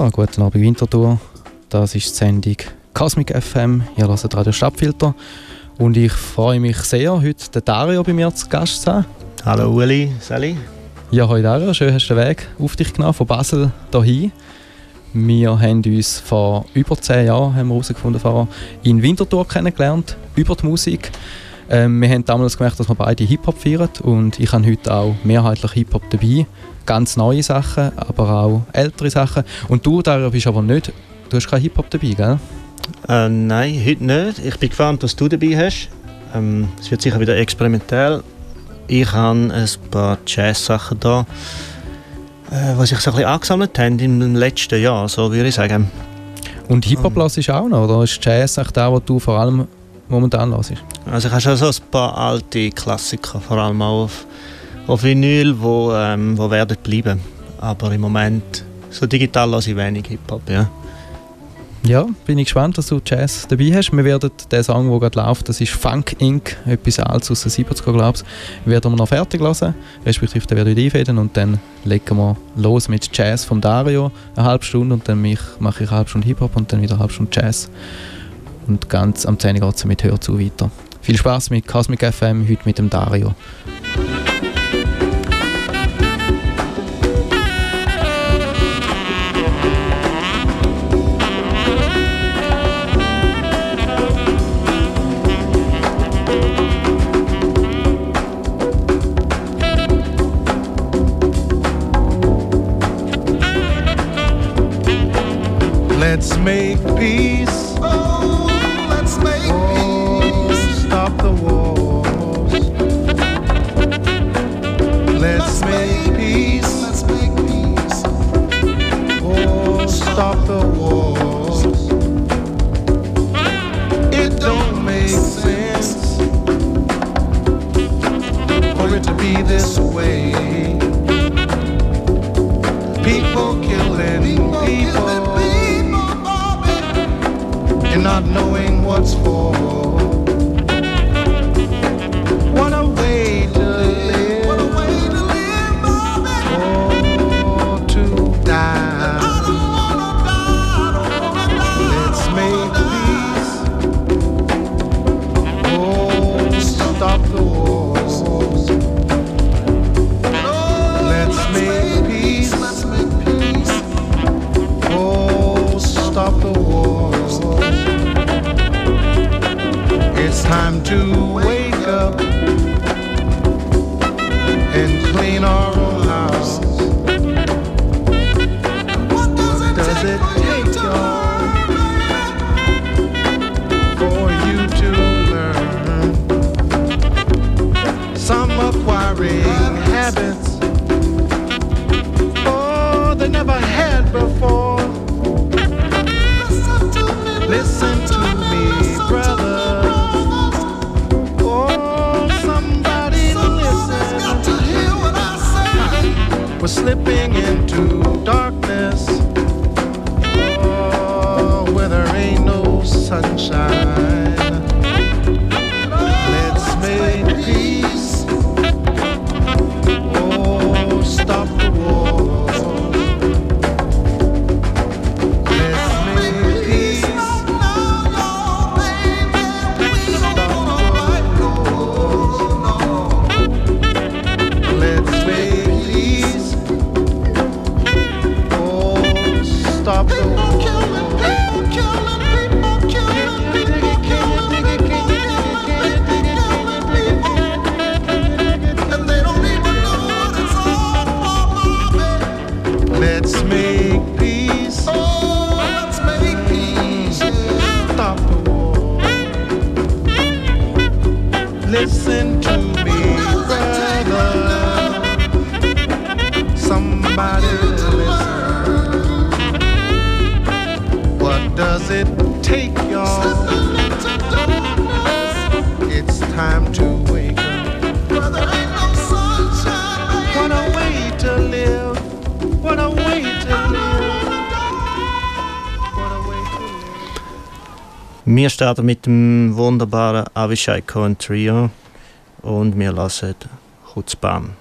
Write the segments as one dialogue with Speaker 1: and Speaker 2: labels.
Speaker 1: Ja, guten Abend Winterthur. Das ist die Sendung Cosmic FM. Ihr hört Radio Stadtfilter. Und ich freue mich sehr, heute den Dario bei mir zu Gast zu haben.
Speaker 2: Hallo Uli, Sally.
Speaker 1: Ja, hallo Dario, schön hast du den Weg auf dich genommen, von Basel hierhin. Wir haben uns vor über zehn Jahren haben wir herausgefunden, in Winterthur kennengelernt, über die Musik. Ähm, wir haben damals gemerkt, dass wir beide Hip-Hop feiern und ich habe heute auch mehrheitlich Hip-Hop dabei. Ganz neue Sachen, aber auch ältere Sachen. Und du, Dario, bist aber nicht, du hast kein Hip-Hop dabei, gell?
Speaker 2: Äh, nein, heute nicht. Ich bin gespannt, was du dabei hast. Ähm, es wird sicher wieder experimentell. Ich habe ein paar Jazz-Sachen da äh, was sich so ein bisschen angesammelt haben im letzten Jahr, so würde ich sagen.
Speaker 1: Und Hip-Hop um, ist auch noch, oder ist Jazz echt der, was du vor allem momentan hörst?
Speaker 2: Also ich habe schon so ein paar alte Klassiker, vor allem auch auf, auf Vinyl, wo, ähm, wo werden bleiben. Aber im Moment, so digital lasse ich wenig Hip-Hop, ja.
Speaker 1: Ja, bin ich gespannt, dass du Jazz dabei hast. Wir werden den Song, der gerade läuft, das ist Funk Inc., etwas Altes aus den 70er, glaube ich, werden wir noch fertig lassen, respektive den werde ich einfäden und dann legen wir los mit Jazz von Dario, eine halbe Stunde und dann mache ich eine halbe Stunde Hip-Hop und dann wieder eine halbe Stunde Jazz. Und ganz am 10 geht es mit Hör zu weiter. Viel Spaß mit Cosmic FM, heute mit dem Dario.
Speaker 3: Knowing what's to wake up and clean our own house. What does it, does it take, y'all, for you to learn? Some acquiring habits, oh, they never had before. Listen slipping
Speaker 2: starten mit dem wunderbaren Avishai Cohen Trio und wir lassen Chutzpam.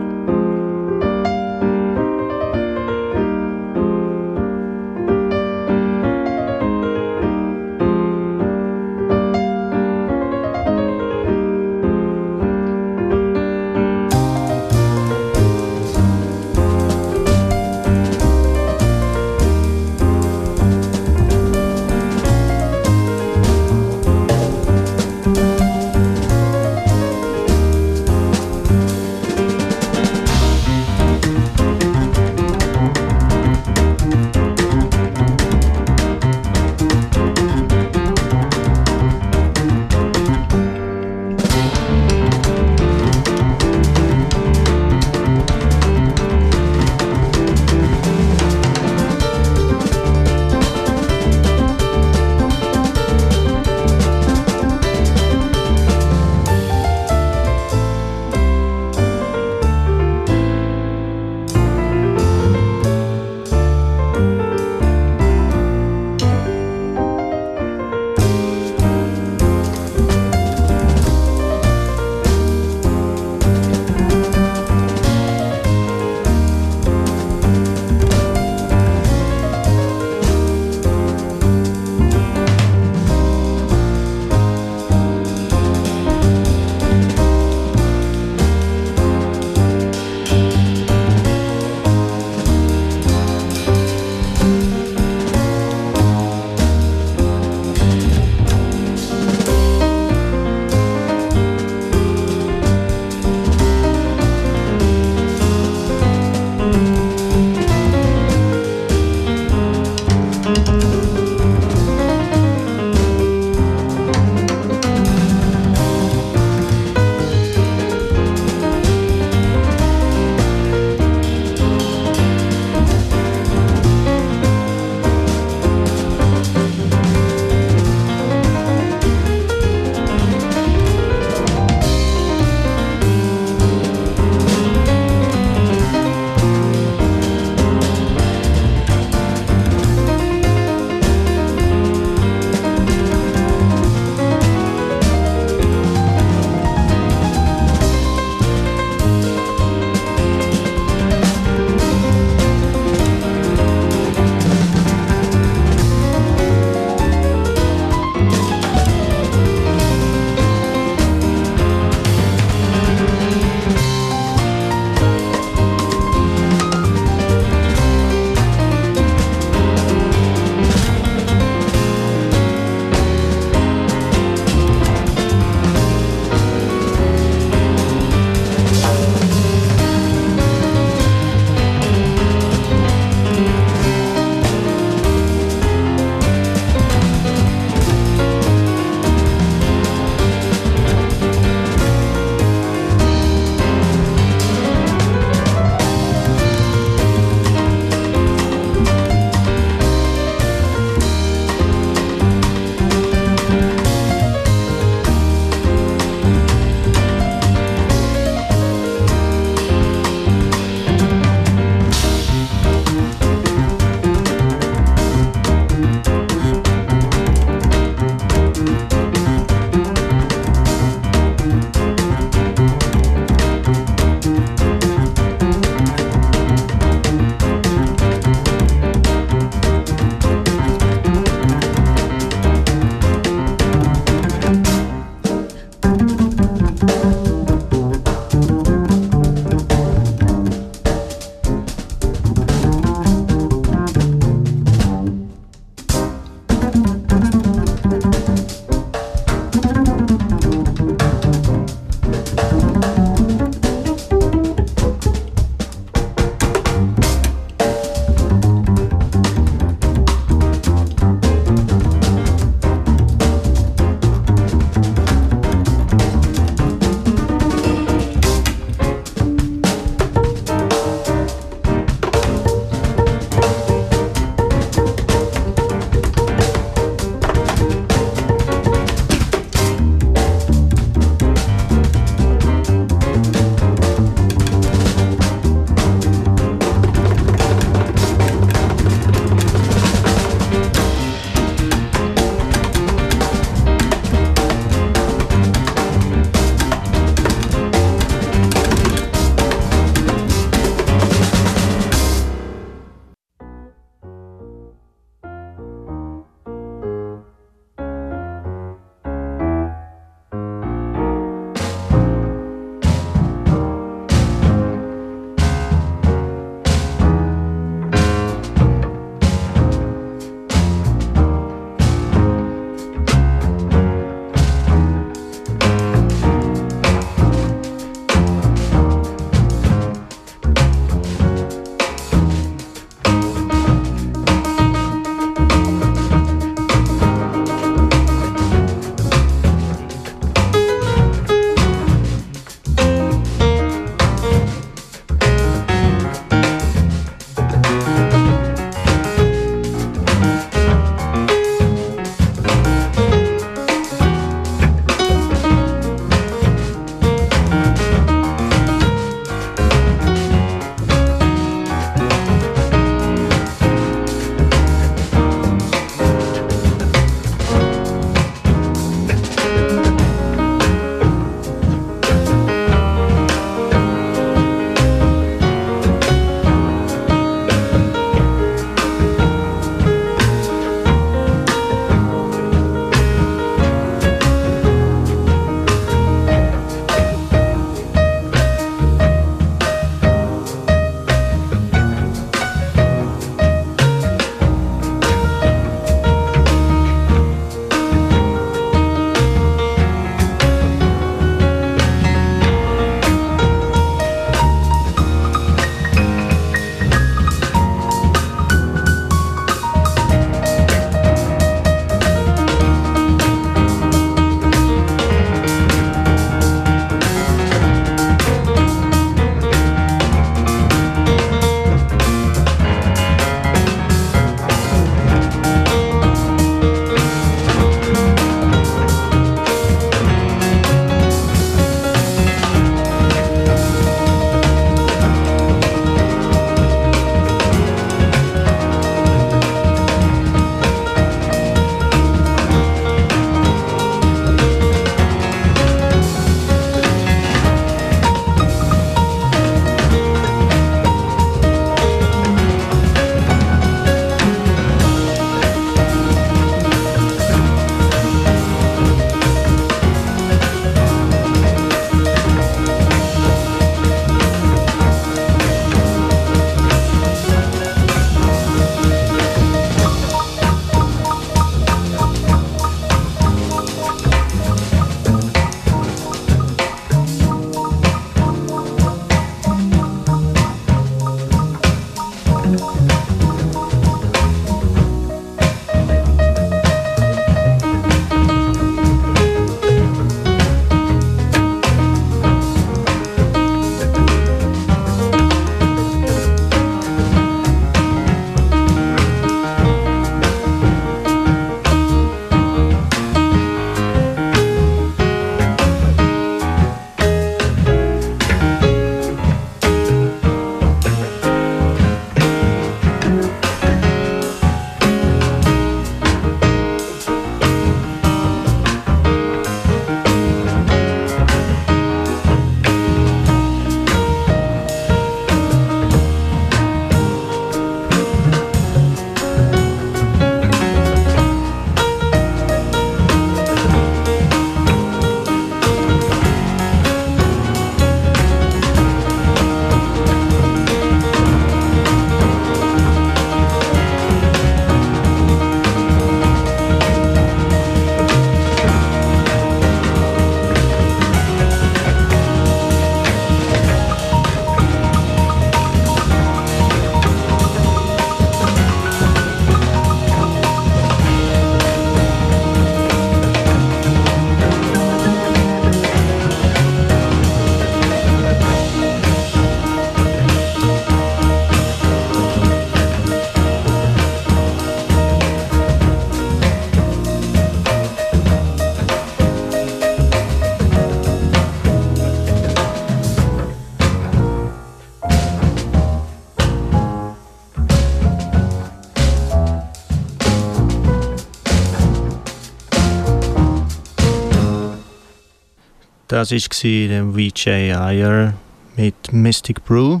Speaker 2: Das war der VJ Ayer mit Mystic Brew.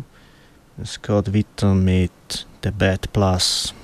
Speaker 2: Es geht weiter mit The Bad Plus.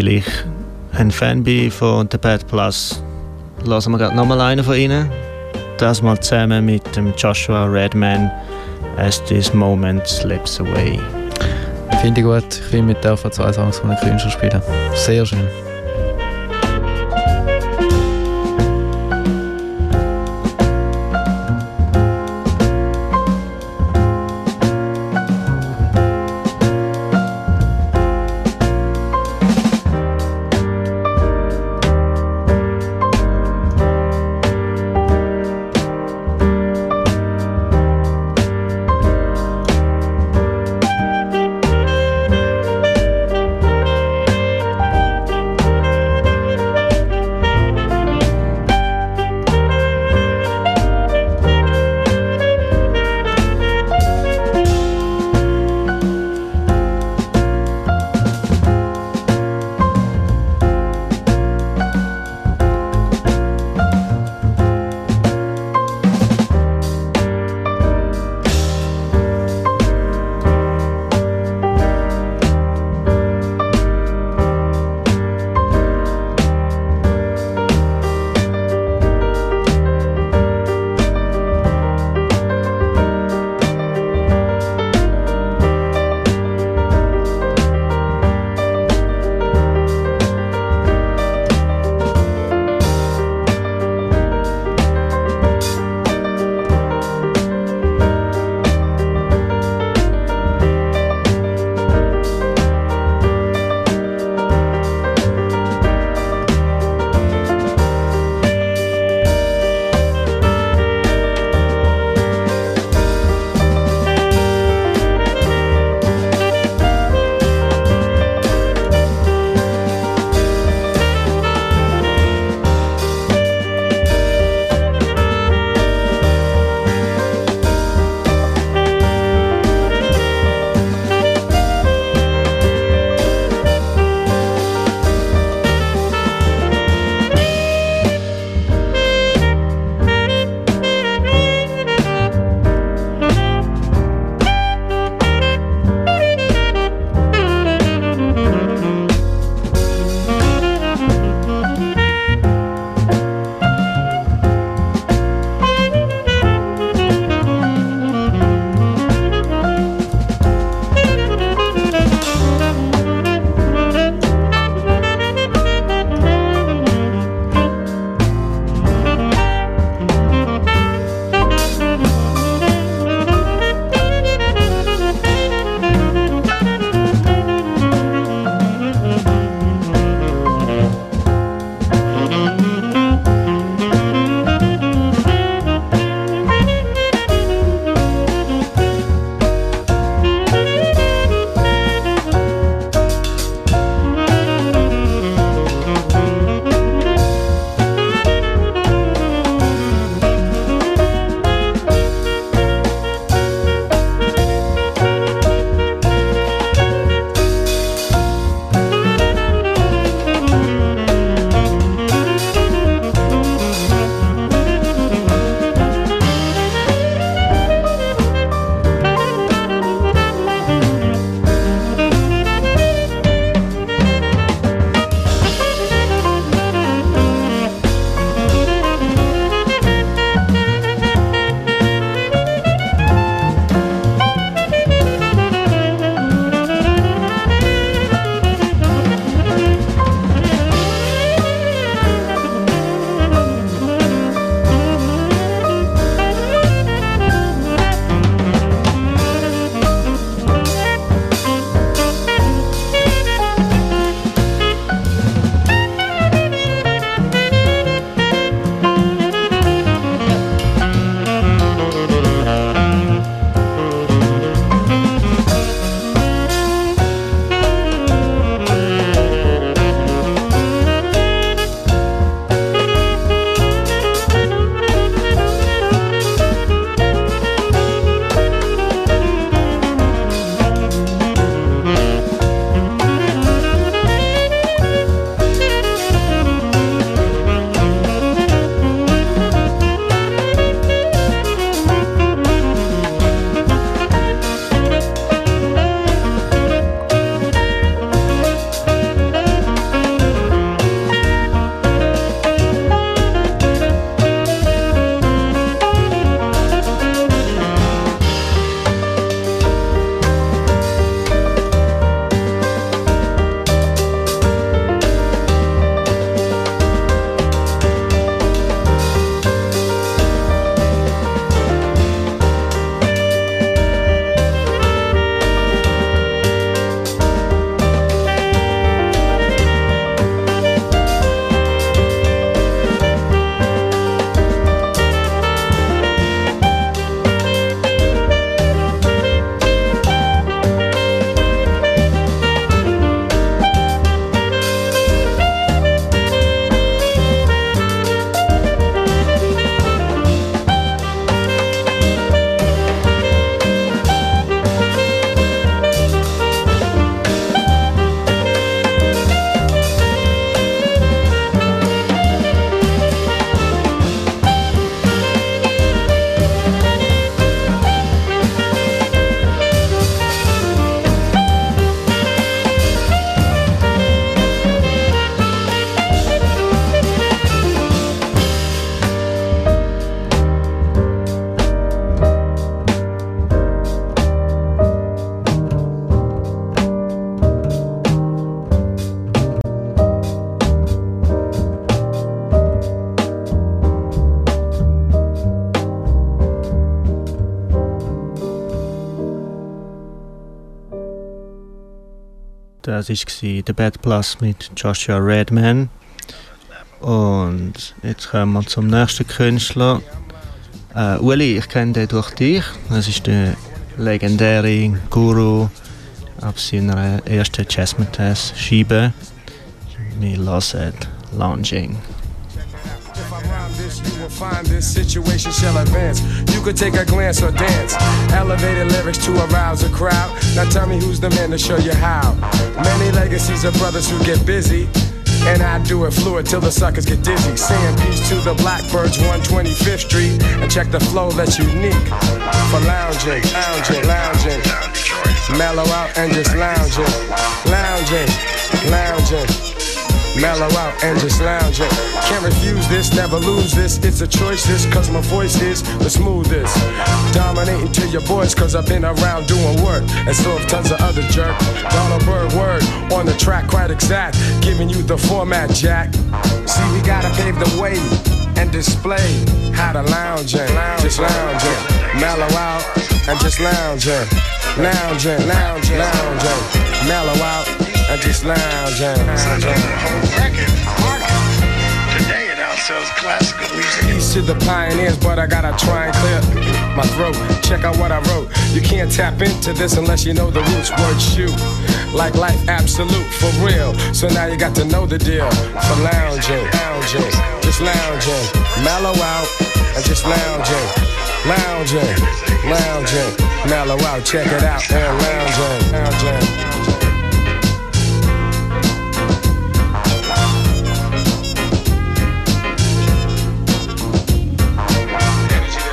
Speaker 2: Weil ich ein Fan bin von The Bad Plus, lassen wir gerade nochmal einen von ihnen. Das mal zusammen mit dem Joshua Redman, As This Moment Slips Away.
Speaker 1: Finde ich gut. Ich finde, wir dürfen zwei Songs von einem Künstler spielen. Sehr schön.
Speaker 2: Das war The Bad Plus mit Joshua Redman. Und jetzt kommen wir zum nächsten Künstler. Äh, Uli, ich kenne den durch dich. Das ist der legendäre Guru ab seiner ersten Jazzmetaz Scheibe. Wir hören Lounging.
Speaker 4: You will find this situation shall advance. You could take a glance or dance. Elevated lyrics to arouse a crowd. Now tell me who's the man to show you how. Many legacies of brothers who get busy. And I do it fluid till the suckers get dizzy. Saying peace to the Blackbirds, 125th Street. And check the flow that's unique. For lounging, lounging, lounging. Mellow out and just lounging. Lounging, lounging. Mellow out and just lounging. Can't refuse this, never lose this. It's a choice, this, cause my voice is the smoothest. Dominating to your boys, cause I've been around doing work. And so have tons of other jerk. Donald Byrd word on the track, quite exact. Giving you the format, Jack. See, we gotta pave the way and display how to lounging. Just lounging. Mellow out and just lounging. Lounging, lounging, lounging. Mellow out and just lounging.
Speaker 5: Uh, record. Today it outsells classical music.
Speaker 4: Peace to the pioneers, but I gotta try and clear my throat. Check out what I wrote. You can't tap into this unless you know the roots. Word shoot. Like life absolute, for real. So now you got to know the deal. For lounging, lounging, just lounging. Mellow out and just lounging. Lounging, lounging, mellow out, check it out, and lounging, lounging.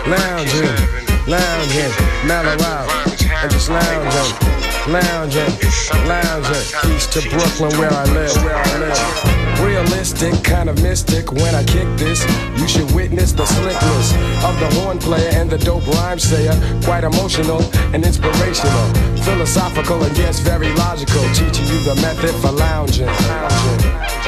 Speaker 4: Lounging, lounging, mellow out, and just lounging, lounging, lounging. East to Brooklyn where I live, where I live. Realistic, kind of mystic. When I kick this, you should witness the slickness of the horn player and the dope rhyme sayer. Quite emotional and inspirational, philosophical and yes, very logical. Teaching you the method for lounging. lounging.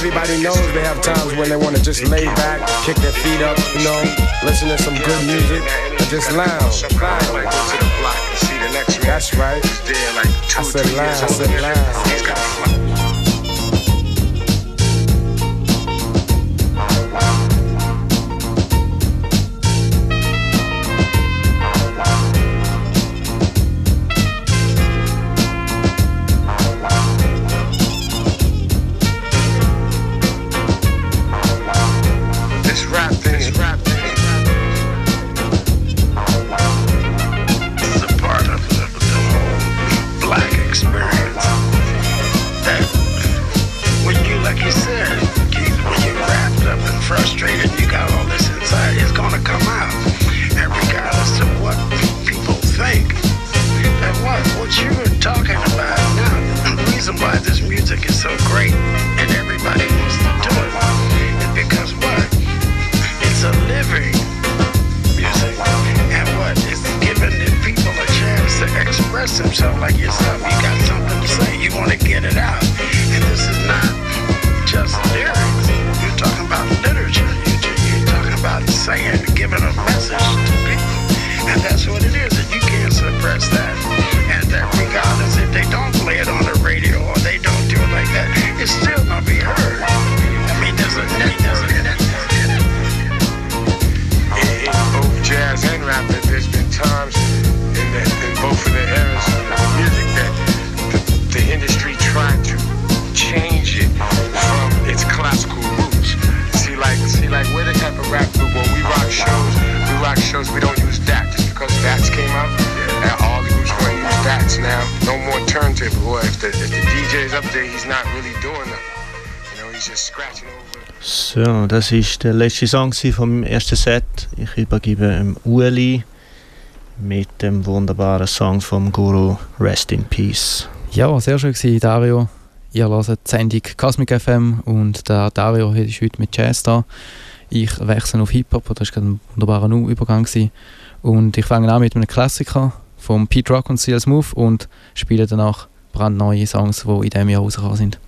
Speaker 4: Everybody knows they have times when they want to just lay back, kick their feet up, you know, listen to some good music, and just lounge. That's right. I said lounge, I said lounge.
Speaker 5: So,
Speaker 2: das ist der letzte Song vom ersten Set. Ich übergebe dem Ueli mit dem wunderbaren Song vom Guru Rest in Peace.
Speaker 1: Ja, sehr schön gewesen, Dario. Ihr hört die Sendung Cosmic FM und der Dario ist heute mit Jazz da. Ich wechsle auf Hip-Hop, das war ein wunderbarer Übergang. Und ich fange an mit einem Klassiker von Pete Rock und CL Smooth und spiele danach brandneue Songs, die in diesem Jahr rausgekommen sind.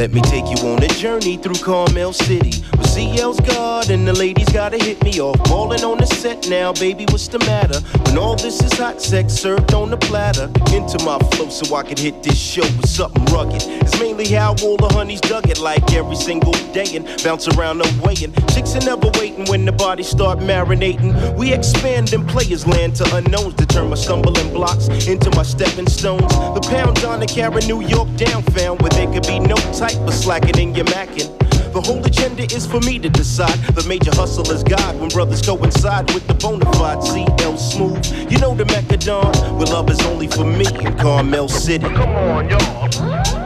Speaker 6: Let me take you on a journey through Carmel City. With CL's God and the ladies gotta hit me off. Balling on the set now, baby, what's the matter? When all this is hot sex served on the platter. Into my flow so I can hit this show with something rugged. It's mainly how all the honeys dug it like every single day and bounce around the way. And chicks are never waiting when the bodies start marinating. We expand in players land to unknowns to turn my stumbling blocks into my stepping stones. The pound on the carry New York down found where they could no type of slacking in your macking. The whole agenda is for me to decide. The major hustle is God when brothers coincide with the bona fide CL Smooth. You know the Mecca Don, where love is only for me in Carmel City.
Speaker 5: Come on, y'all.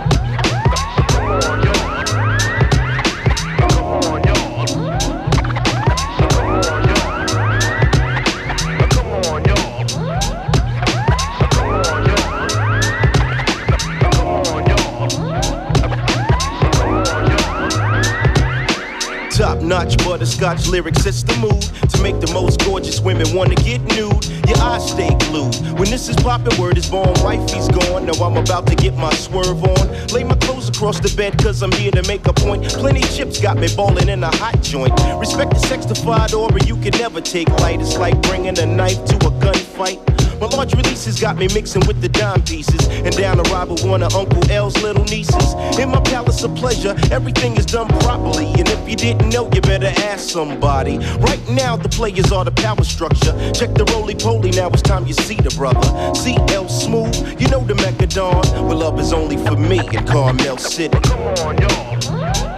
Speaker 6: Notch butterscotch lyrics, it's the mood to make the most gorgeous women wanna get nude. Your eyes stay glued. When this is poppin', word is born, wifey's gone. Now I'm about to get my swerve on. Lay my clothes across the bed, cause I'm here to make a point. Plenty chips got me ballin' in a hot joint. Respect the sexified aura, you can never take light. It's like bringing a knife to a gunfight. My large releases got me mixing with the dime pieces. And down the ride with one of Uncle L's little nieces. In my palace of pleasure, everything is done properly. And if you didn't know, you better ask somebody. Right now, the players are the power structure. Check the roly poly, now it's time you see the brother. CL Smooth, you know the Mecca Don. Where love is only for me in Carmel City.
Speaker 5: Come on, y'all.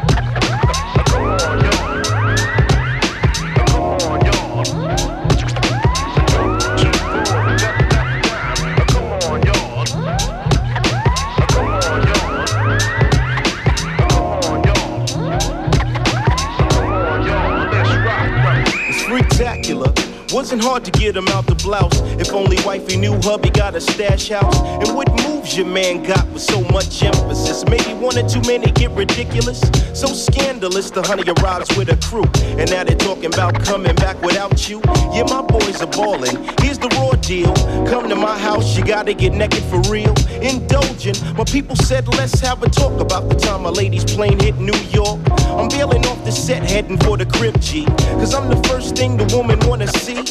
Speaker 6: Wasn't hard to get him out the blouse. If only wifey knew hubby got a stash house. And what moves your man got with so much emphasis? Maybe one or too many get ridiculous. So scandalous, the honey arrives with a crew. And now they're talking about coming back without you. Yeah, my boys are ballin'. Here's the raw deal. Come to my house, you gotta get naked for real. Indulgent. My people said, let's have a talk about the time my lady's plane hit New York. I'm bailing off the set, heading for the crib, G. Cause I'm the first thing the woman wanna see.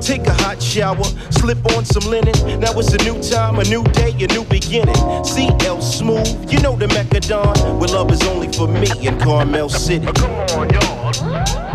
Speaker 6: Take a hot shower, slip on some linen. Now it's a new time, a new day, a new beginning. CL Smooth, you know the Mecca Don. Where love is only for me in Carmel City.
Speaker 5: Come on, y'all.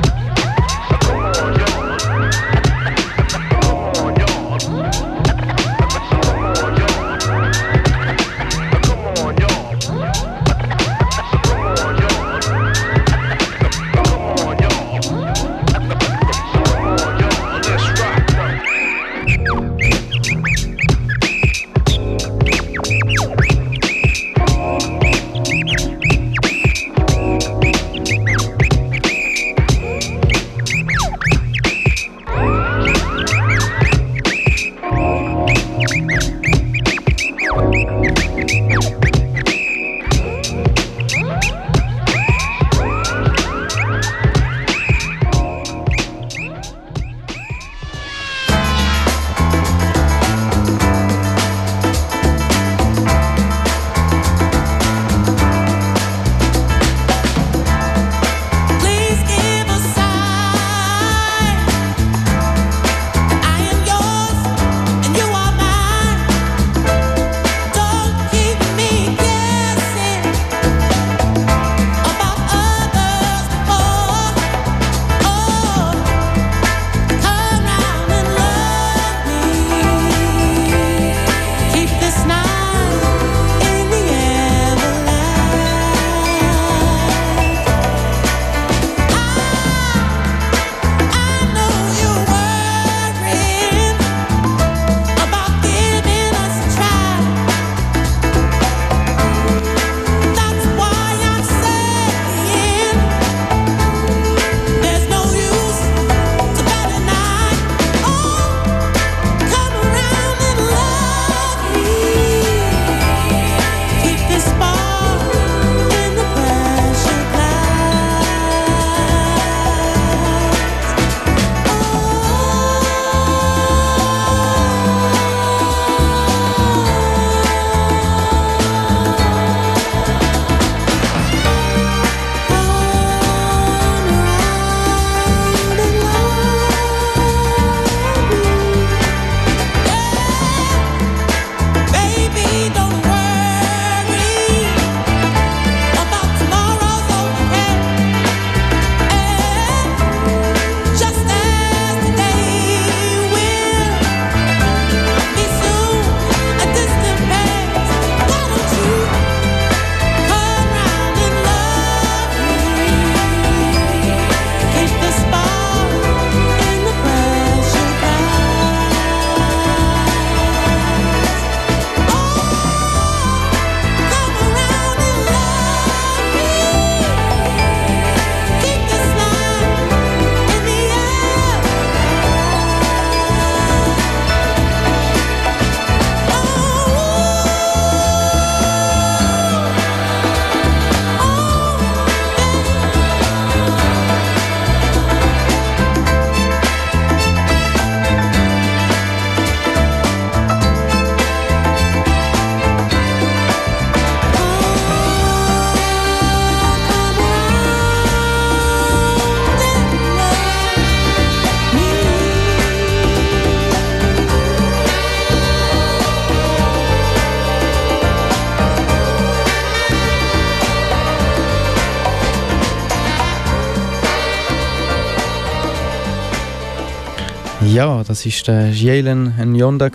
Speaker 1: Das war der Jalen Nyonda.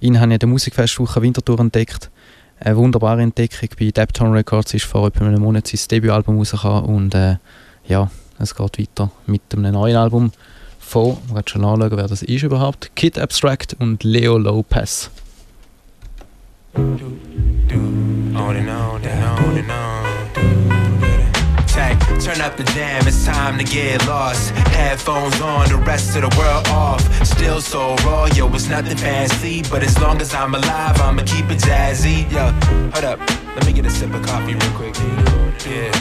Speaker 1: Ihn habe ich in der Musikfestwoche Winterthur entdeckt. Eine wunderbare Entdeckung. Bei Depton Records ist vor etwa einem Monat sein Debütalbum rausgekommen und äh, ja, es geht weiter mit einem neuen Album von, ich werde schon anschauen, wer das ist überhaupt, Kid Abstract und Leo Lopez.
Speaker 7: Turn up the jam, it's time to get lost. Headphones on, the rest of the world off. Still so raw, yo, it's nothing fancy. But as long as I'm alive, I'ma keep it jazzy. Yo, hold up, let me get a sip of coffee real quick. Yeah.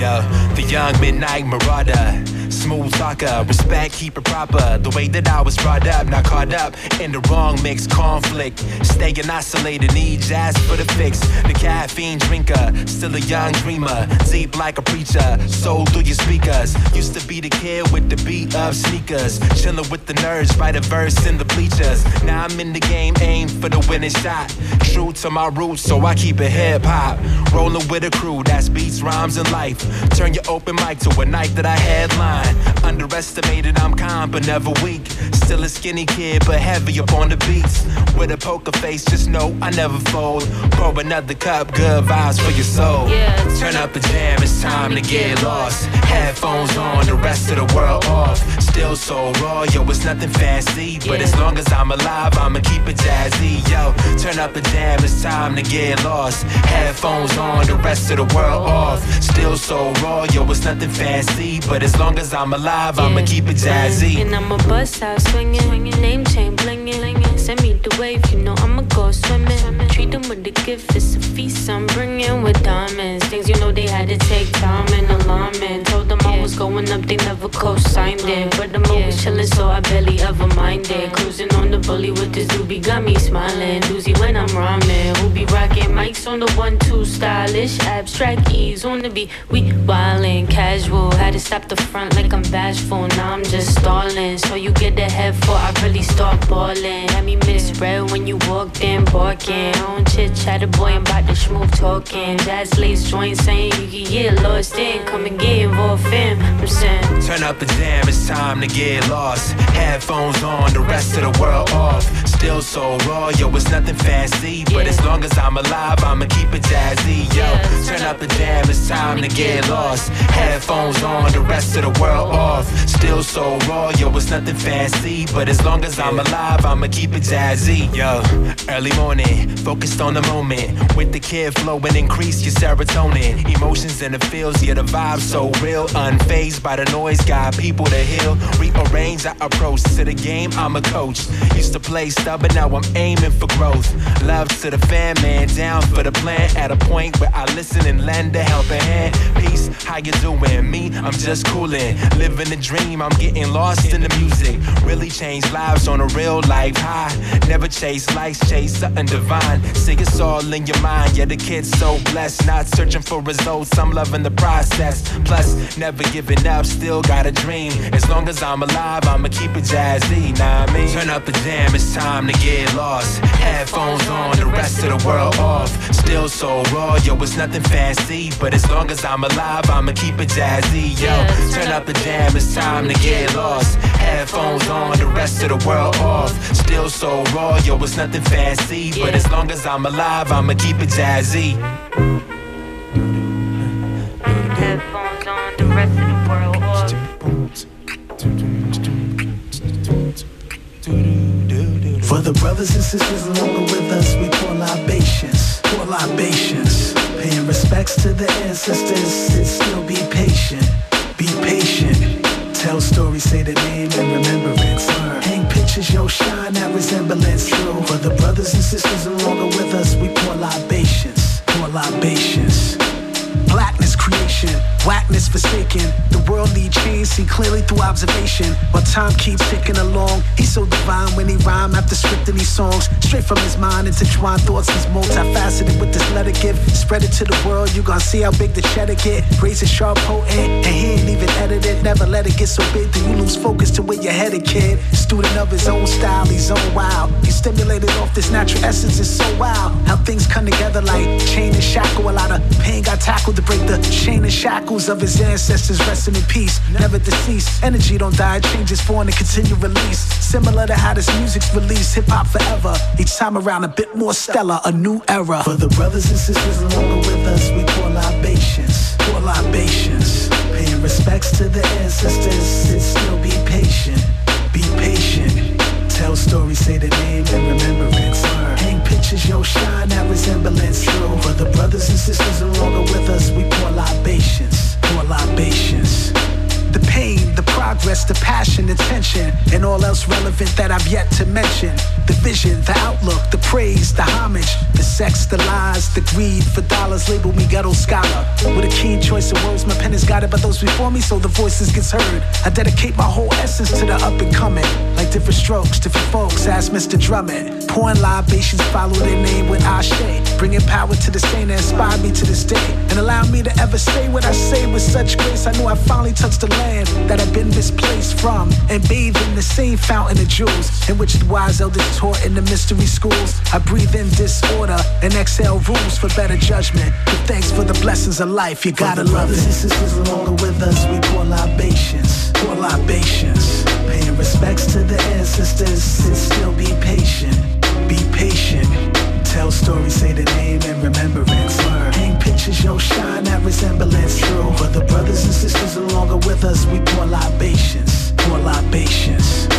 Speaker 7: Yo, the young midnight marauder. Smooth talker, respect, keep it proper. The way that I was brought up, not caught up in the wrong mix, conflict. Staying isolated, need jazz for the fix. The caffeine drinker, still a young dreamer. Deep like a preacher, soul through your speakers. Used to be the kid with the beat of sneakers. Chilling with the nerds, write a verse in the bleachers. Now I'm in the game, aim for the winning shot. True to my roots, so I keep it hip hop. Rolling with a crew that's beats, rhymes, and life. Turn your open mic to a night that I headline. Underestimated, I'm calm but never weak. Still a skinny kid, but heavy up on the beats. With a poker face, just know I never fold. Pour another cup, good vibes for your soul. Turn up the jam, it's time to get lost. Headphones on, the rest of the world off. Still so raw, yo, it's nothing fancy. But as long as I'm alive, I'ma keep it jazzy. Yo, turn up the jam, it's time to get lost. Headphones on, the rest of the world off. Still so raw, yo, it's nothing fancy. But as long as I'm alive, I'ma keep it jazzy.
Speaker 8: And I'ma bust out swinging, name chain blinging. Send me the wave, you know I'ma go swimming. Treat them with a gift, it's a feast I'm bringing with diamonds. Things you know they had to take time and alarming. Told them I was going up, they never co-signed it. But I'm always chillin', so I barely ever mind it. Cruising on the bully with this doobie, got me smiling. Doozy when I'm rhyming. Who be rocking mics on the one, two, stylish, abstract ease on the beat. We wildin', casual. Had to stop the front like I'm bashful. Now I'm just stalling. So you get the head for I really start ballin'. Had me misread when you walked in, barking. On chit chatter, boy, I'm about to smooth talking. Jazz lace joint saying you can get lost in. Come and get involved, fam. I'm saying.
Speaker 7: Turn up the jam, it's time to get lost. Headphones on, the rest of the world off. Still so raw, yo, it's nothing fancy. But as long as I'm alive, I'ma keep it jazzy. Yo, turn up the jam, it's time to get lost. Headphones on, the rest of the world off. Still so raw, yo, it's nothing fancy. But as long as I'm alive, I'ma keep it jazzy. Yo, early morning, focused on the moment. With the kid flowing, increase your serotonin. Emotions in the fields, yeah, the vibe so real. Unfazed by the noise, got people to heal. Rearrange our approach to the game, I'm a coach. Used to play stubborn, now I'm aiming for growth. Love to the fan, man, down for the plan. At a point where I listen and lend a helping hand. Peace, how you doing? Me, I'm just coolin'. Living the dream, I'm getting lost in the music. Really change lives on a real life high. Never chase likes, chase something divine. See, it's all in your mind. Yeah, the kid's so blessed. Not searching for results, I'm loving the process. Plus, never giving up, still got a dream. As long as I'm alive, I'ma keep it jazzy. Nah, I mean, turn up the jam, it's time to get lost. Headphones on, the rest of the world off. Still so raw, yo, it's nothing fancy. But as long as I'm alive, I'ma keep it jazzy. Yo, turn up the jam, it's time to get lost. Headphones on, the rest of the world off. Still so raw, yo, it's nothing fancy. But as long as I'm alive, I'ma keep it jazzy.
Speaker 8: Headphones on, the rest of the world off.
Speaker 9: For the brothers and sisters no longer with us, we pour libations, pour libations. Paying respects to the ancestors, and still be patient, be patient. Tell stories, say the name and remembrance. Hang pictures, yo, shine that resemblance. True. For the brothers and sisters no longer with us, we pour libations, pour libations. Blackness whackness forsaken. The world need change, see clearly through observation. While time keeps ticking along, he's so divine when he rhyme after scripting these songs. Straight from his mind, into intertwined thoughts, he's multifaceted with this letter gift. Spread it to the world, you gon' see how big the cheddar get. Raise sharp, potent, and he ain't even edited. Never let it get so big that you lose focus to where you're headed, kid. Student of his own style, he's own wild. He's stimulated off this natural essence, it's so wild. How things come together like chain and shackle. A lot of pain got tackled to break the chain and shackles of his ancestors. Resting in peace, never deceased. Energy don't die, it changes for and continue release. Similar to how this music's released, hip hop forever. Each time around, a bit more stellar, a new era. For the brothers and sisters longer with us, we pour libations, pour libations. Paying respects to the ancestors, and still be patient. Stories, say the name and remembrance. Hang pictures, yo, shine that resemblance. True. For the brothers and sisters no longer with us, we pour libations, pour libations. The pain, the progress, the passion, the tension, and all else relevant that I've yet to mention. The vision, the outlook, the praise, the homage, the sex, the lies, the greed for dollars. Label me ghetto scholar. With a keen choice of words, my pen is guided by those before me, so the voices gets heard. I dedicate my whole essence to the up and coming. Like different strokes, different folks, ask Mr. Drummond. Pouring libations, follow their name with Ashe. Bringing power to the stain that inspired me to this day. And allow me to ever say what I say with such grace. I know I finally touched the land that Been displaced from. And bathe in the same fountain of jewels in which the wise elders taught in the mystery schools. I breathe in disorder and exhale rules for better judgment. But thanks for the blessings of life. You gotta love it. Brothers and sisters no longer with us, we pour libations, pour libations. Paying respects to the ancestors and still be patient, be patient. Tell stories, say the name and remembrance. Hang pictures, yo, shine that resemblance. True. For the brothers and sisters no longer with us, we pour libations, pour libations.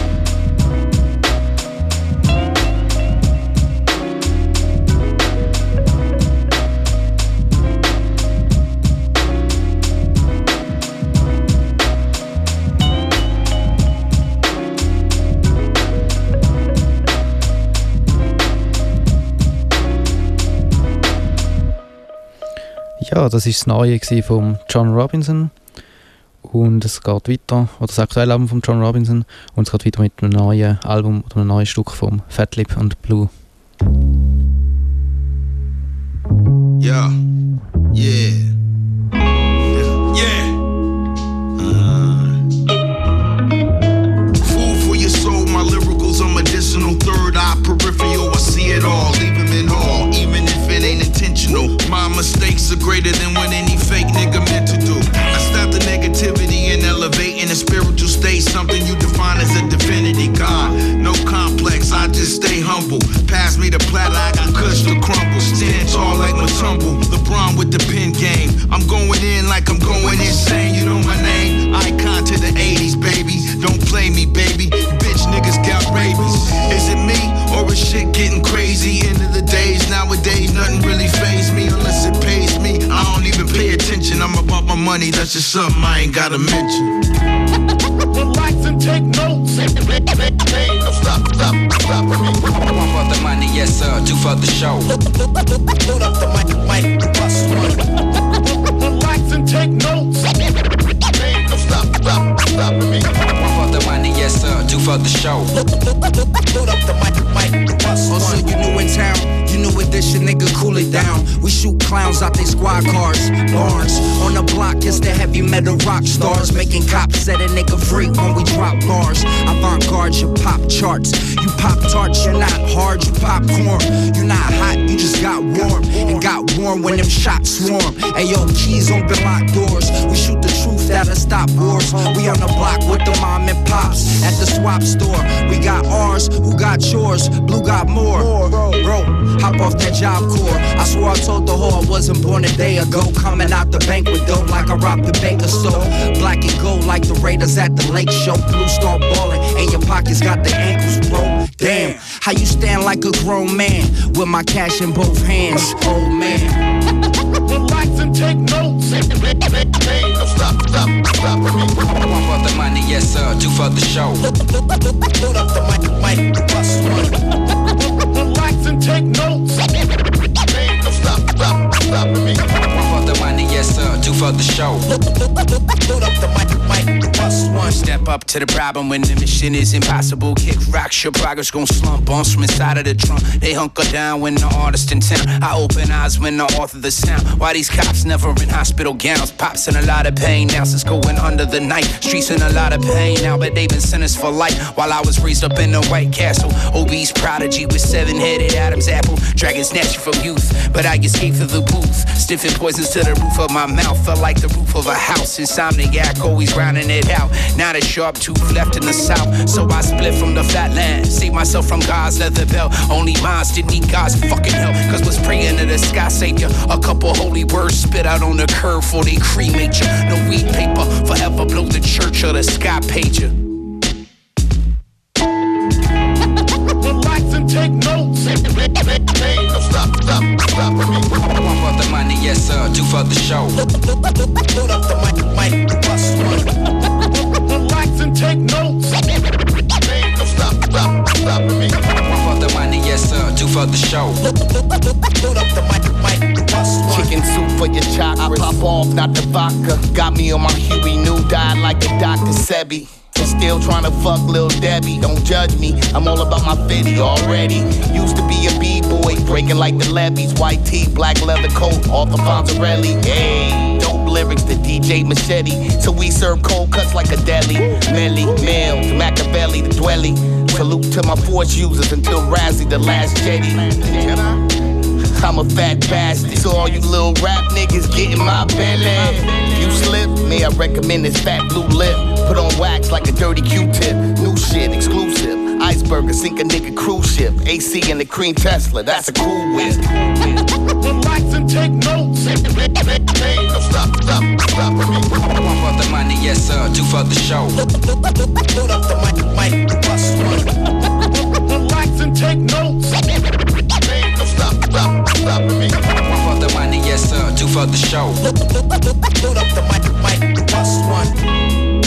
Speaker 1: Ja, das war das Neue von John Robinson. Und es geht weiter, oder das aktuelle Album von John Robinson. Und es geht weiter mit einem neuen Album oder einem neuen Stück von Fatlip und Blue.
Speaker 10: Yeah. Yeah. Mistakes are greater than what any fake nigga meant to do. I stop the negativity and elevate in a spiritual state, something you define as a divinity. God, no complex, I just stay humble. Pass me the platter, I got kush to crumble. Stand tall like Matumble. LeBron with the pin game. I'm going in like I'm going insane. You know my name? Icon to the 80s, baby. Don't play me, baby. Bitch niggas got rabies. Is it me or is shit getting crazy? End of the days, nowadays, nothing really phase me unless it pays money, that's just something I ain't gotta mention.
Speaker 3: Relax and take notes. Stop, stop, stop for me.
Speaker 11: One for the money, yes sir. Two for the show.
Speaker 3: Load up the mic, mic, bust one. Relax and take notes. Stop, stop, stop for me.
Speaker 11: One for the money, yes sir. Two for the show.
Speaker 3: Load up the mic, mic, bust
Speaker 12: Oh, so you new in town? You new edition, nigga, cool it down. We shoot clowns out they squad cars, barns. On the block, it's the heavy metal rock stars. Making cops set a nigga free when we drop bars. Avant garde, you pop charts. You pop tarts, you're not hard, you popcorn. You're not hot, you just got warm. And got warm when them shots swarm. Ayo, keys open locked doors. We shoot the truth that'll stop wars. We on the block with the mom and pops. At the swap store, we got ours, who got yours? Blu got more. Bro, hop off that job core. I swore I told the whore I wasn't born a day ago. Coming out the bank with dope like I robbed the bank store. Black and gold like the Raiders at the lake show. Blue star ballin', and your pockets got the ankles, bro. Damn, how you stand like a grown man with my cash in both hands, old man.
Speaker 3: Relax and take notes. Stop, stop, stop for me.
Speaker 11: One for the money, yes sir. Two for the show.
Speaker 3: Load up the mic, mic, bust one. Relax and take notes. Stop, stop, stop for me.
Speaker 11: Yes sir. Two for the show.
Speaker 3: Load up the mic, mic, one.
Speaker 12: Step up to the problem when the mission is impossible. Kick rocks, your progress gon' slump. Bumps from inside of the trunk. They hunker down when the artist in town. I open eyes when the author the sound. Why these cops never in hospital gowns? Pops in a lot of pain now since going under the night. Streets in a lot of pain now, but they've been sentenced for life. While I was raised up in the White Castle, obese prodigy with seven-headed Adam's apple, dragon snatched from youth. But I escaped through the booth, stiffing poisons to the roof of
Speaker 13: my mouth felt like the roof of a house. Insomniac, always rounding it out. Now the sharp tooth left in the south. So I split from the flatland. Save myself from God's leather belt. Only mine didn't need God's fucking help. Cause was praying to the sky savior. A couple holy words spit out on the curb for they cremate you. No weed paper, forever blow the church or the sky pager.
Speaker 10: And take notes. Stop, stop, stop for me.
Speaker 11: One for the money, yes sir. Two for the show.
Speaker 10: Load up the mic, mic, bust one. Relax and take notes. Stop, stop, stop for me.
Speaker 11: One for the money, yes sir. Two for the show.
Speaker 10: Load up the mic, mic, bust one.
Speaker 14: Chicken soup for your chakras. I pop off, not the vodka. Got me on my Huey new died like a Dr. Sebi. And Still trying to fuck Lil Debbie. Don't judge me, I'm all about my fitty already. Used to be a B-boy, breaking like the levies. White tee, black leather coat, off of Fonzarelli. Hey, dope lyrics to DJ Machete. So we serve cold cuts like a deli. Melly, Mills, Machiavelli, the Dwelly. Salute to my force users until Razzie, the last Jedi. I'm a fat bastard. So all you little rap niggas get in my belly. You slip, me, I recommend this fat blue lip. Put on wax like a dirty Q-tip. New shit, exclusive. Iceberg, sink a nigga cruise ship. AC and the cream Tesla, that's a cool whip.
Speaker 10: Relax and take notes. Stop, stop, stop for me.
Speaker 11: One for the money, yes sir. Two for the show.
Speaker 10: Load up the mic, mic, bust one. Relax and take notes. Stop, stop, stop for me.
Speaker 11: One for the money, yes sir. Two for the show.
Speaker 10: Load up the mic, mic, bust one.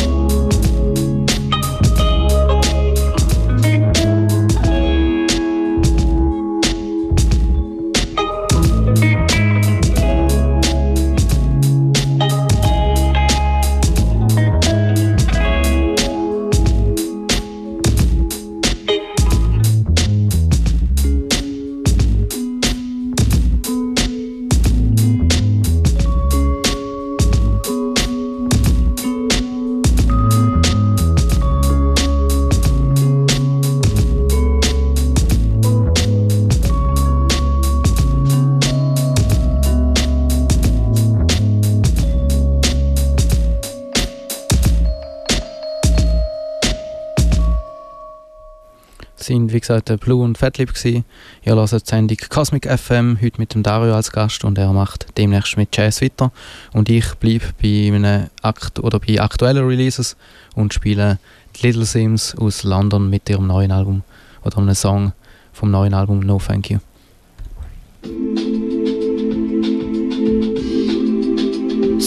Speaker 1: Wie gesagt Blue und Fatlip gsi. Ihr hört die Sendung Cosmic FM heute mit dem Dario als Gast und er macht demnächst mit Jazz weiter und ich bleibe bei einem Akt oder bei aktuellen Releases und spiele die Little Sims aus London mit ihrem neuen Album oder einem Song vom neuen Album No Thank You.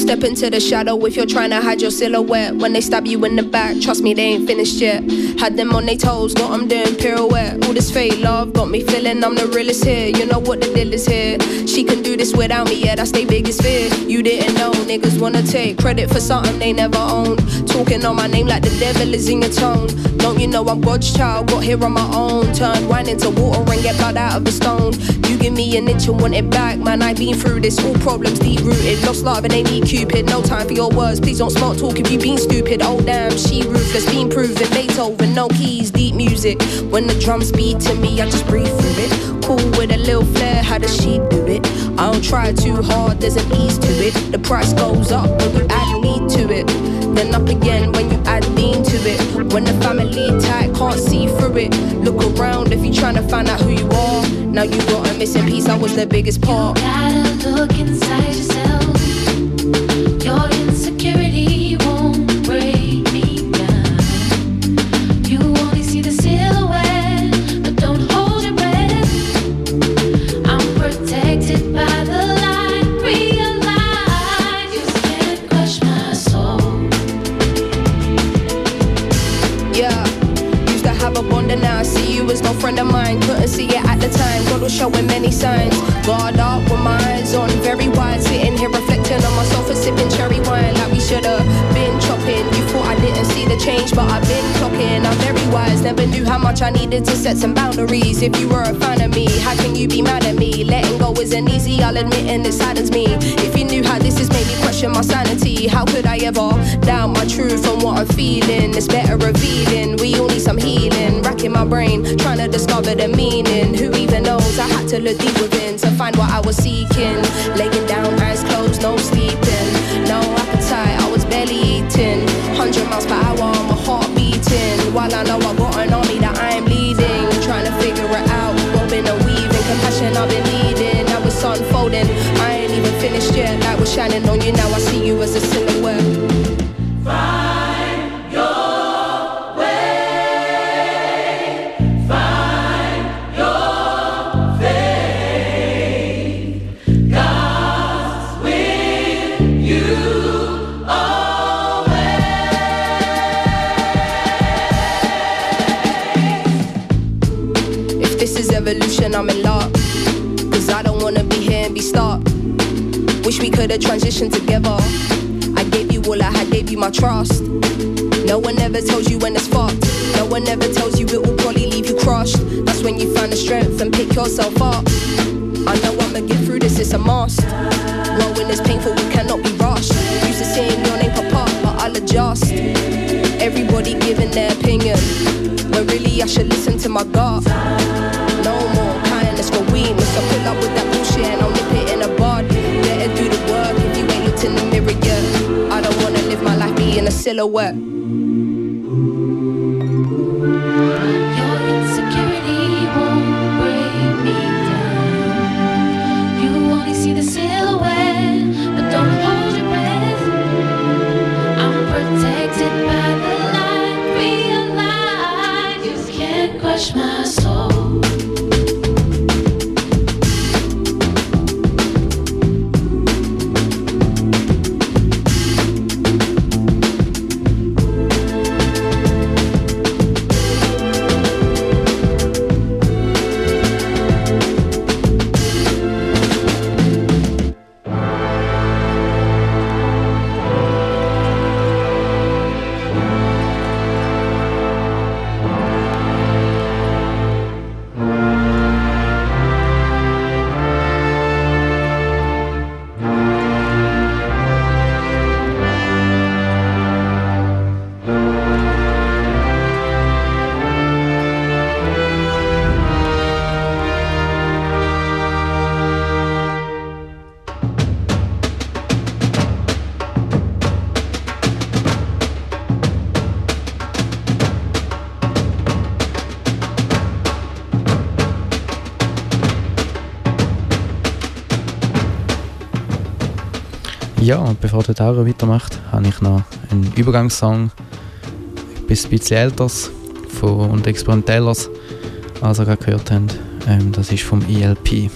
Speaker 15: Step into the shadow if you're trying to hide your silhouette. When they stab you in the back, trust me, they ain't finished yet. Had them on their toes, got them doing pirouette. All this fake love got me feeling I'm the realest here. You know what the deal is here. She can do this without me, yeah, that's their biggest fear. You didn't know, niggas wanna take credit for something they never owned. Talking on my name like the devil is in your tone. Don't you know I'm God's child, got here on my own. Turn wine into water and get blood out of the stone. You give me an inch and want it back, man. I've been through this, all problems deep rooted. Lost love and they need Cupid. No time for your words, please don't smart talk if you been stupid. Oh damn, she ruthless, been proven. Beethoven, no keys, deep music. When the drums beat to me, I just breathe through it. Cool with a little flair, how does she do it? I don't try too hard, there's an ease to it. The price goes up when you add me to it. Then up again when you add lean to it. When the family tight, can't see through it. Look around if you're trying to find out who you are. Now you got a missing piece, I was the biggest part.
Speaker 8: Gotta look inside yourself.
Speaker 15: Friend of mine. Couldn't see it at the time, God was showing many signs. Guard up with my eyes on, very wide, sitting here reflecting on my sofa, sipping cherry wine like we should have been chopping. I didn't see the change, but I've been clocking. I'm very wise, never knew how much I needed to set some boundaries. If you were a fan of me, how can you be mad at me? Letting go isn't easy, I'll admit, and it saddens me. If you knew how this has made me question my sanity, how could I ever doubt my truth and what I'm feeling? It's better revealing. We all need some healing. Racking my brain, trying to discover the meaning. Who even knows? I had to look deep within to find what I was seeking. Laying down, eyes closed, no sleeping hundred miles per hour, my heart beating. While I know I got an army
Speaker 16: that I'm leading, trying to figure it out,
Speaker 15: robbing and weaving, compassion I've been needing. Now it's unfolding. I ain't even finished yet. Light was shining on
Speaker 16: you.
Speaker 15: Now I see you as a symbol. Evolution, I'm in luck. Cause I don't wanna be here and be stuck. Wish we could've transitioned together. I gave you all I had, gave you my trust. No one ever tells you when it's fucked. No one ever tells you it will probably leave you crushed. That's when you find the strength and pick yourself up. I know I'ma get through this, it's a must. Growing is painful, we cannot be rushed. Used to seeing your name pop up, but I'll adjust. Everybody giving their opinion. But really, I should listen to my gut. I pull up with that bullshit and I'll nip it in a bud. Better do the work if you ain't looked in the mirror yet. I don't wanna live my life being a silhouette.
Speaker 16: Your insecurity
Speaker 1: Ja, und bevor der Tauro weitermacht, habe ich noch einen Übergangssong, etwas bisschen älteres und experimentelles, als ihr gerade gehört habt. Ähm, das ist vom ELP.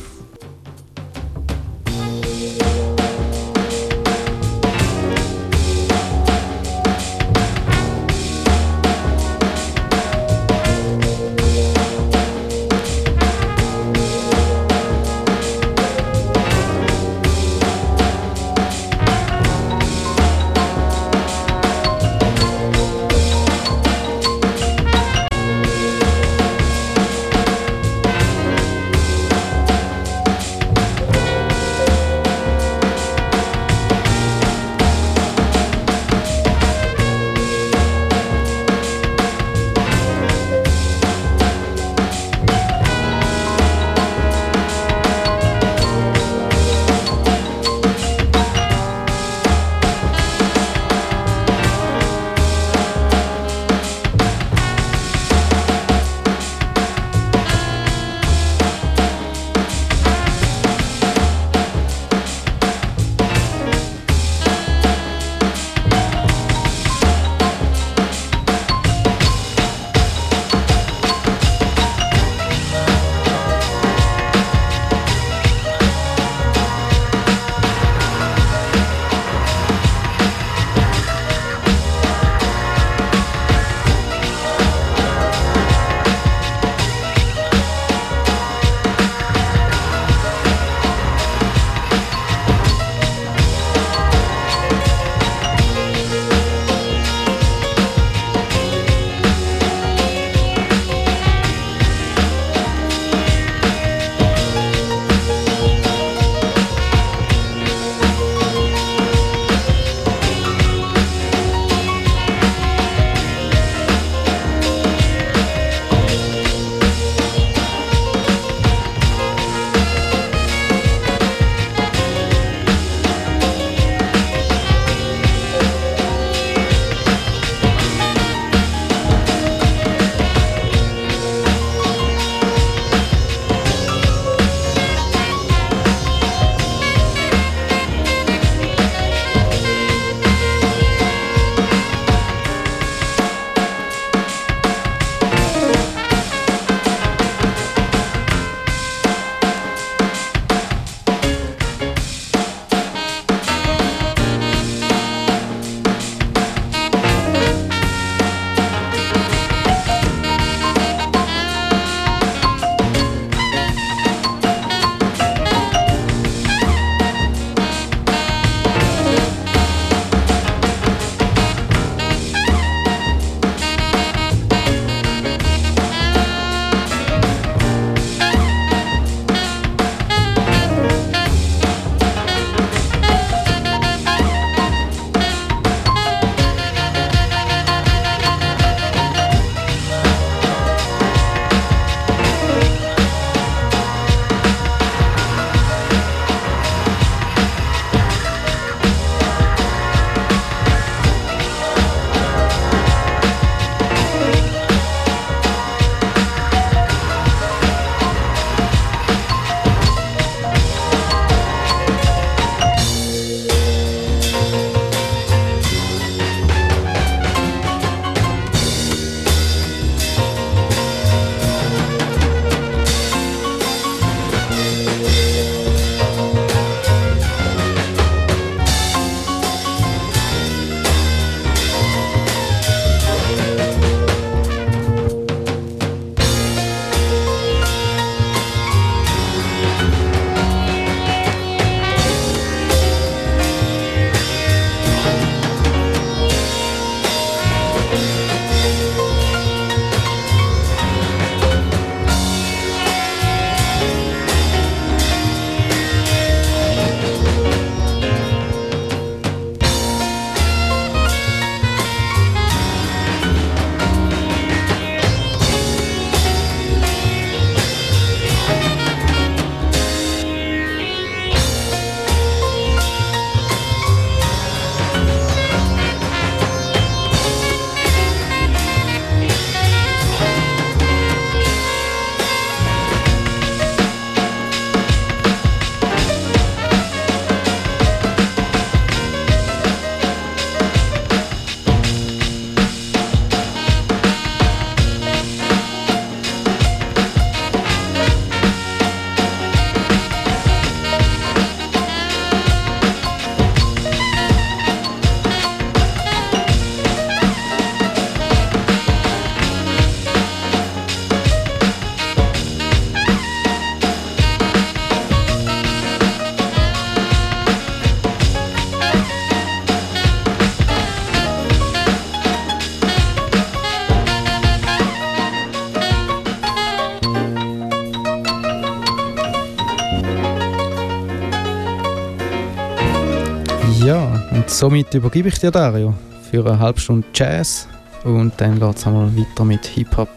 Speaker 1: Somit übergebe ich dir, Dario, für eine halbe Stunde Jazz und dann geht es einmal weiter mit Hip-Hop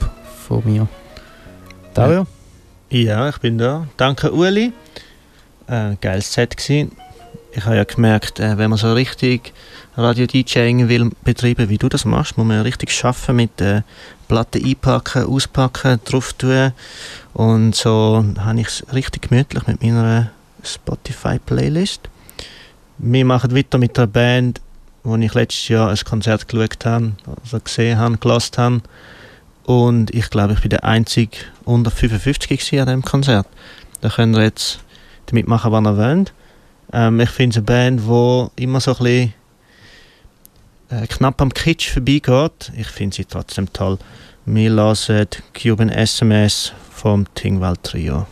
Speaker 1: von mir. Dario?
Speaker 2: Ja, ich bin da. Danke, Uli. Äh, geiles Set gewesen. Ich habe ja gemerkt, äh, wenn man so richtig Radio-DJing will betreiben, wie du das machst, muss man richtig schaffen mit äh, Platten einpacken, auspacken, drauf tun. Und so habe ich es richtig gemütlich mit meiner Spotify-Playlist. Wir machen weiter mit einer Band, wo ich letztes Jahr ein Konzert geschaut habe, also gesehen habe, gelassen habe. Und ich glaube, ich bin der einzige unter 55 gewesen an diesem Konzert. Da könnt ihr jetzt damit machen, was ihr wollt. Ähm, ich finde es eine Band, die immer so ein bisschen äh, knapp am Kitsch vorbeigeht. Ich finde sie trotzdem toll. Wir hören Cuban SMS vom Tingwald Trio.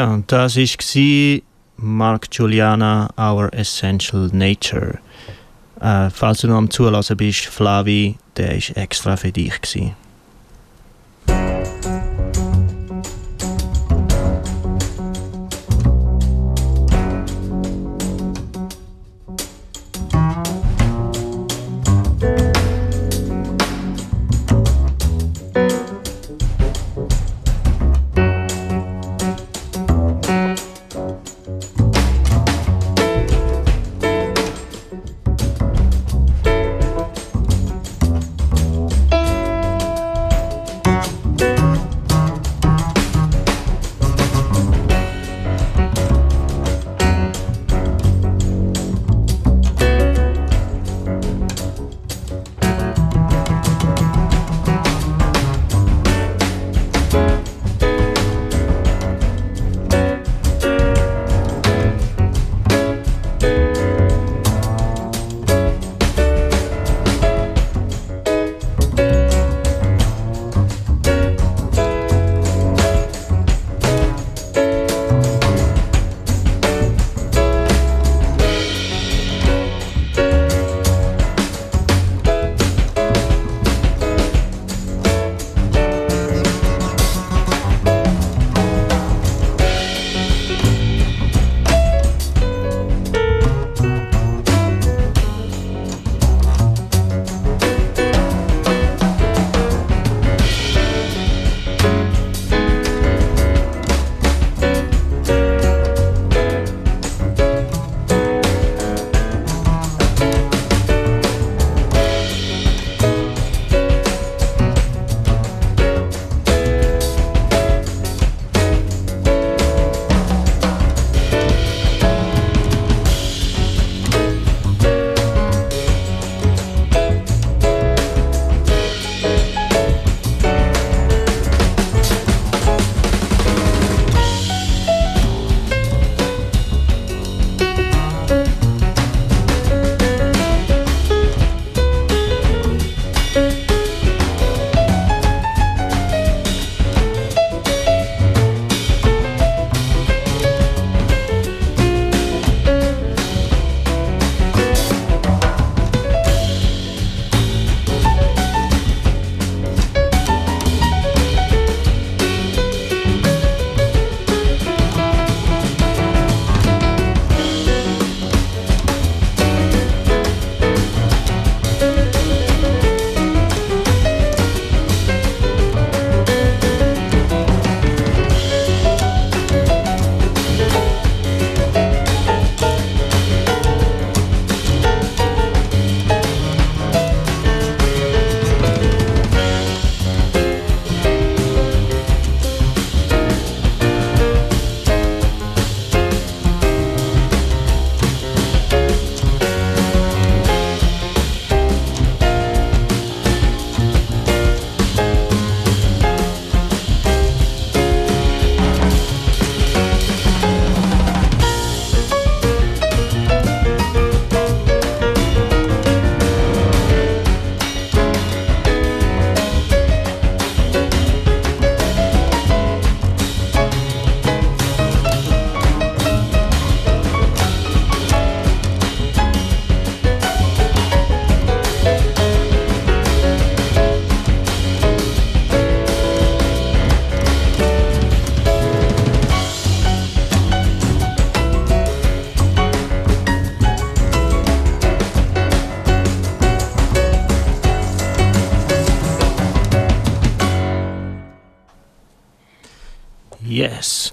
Speaker 2: Ja, und das war Mark Juliana, Our Essential Nature. Äh, falls du noch am Zulassen bist, Flavi, der ist extra für dich. Gewesen.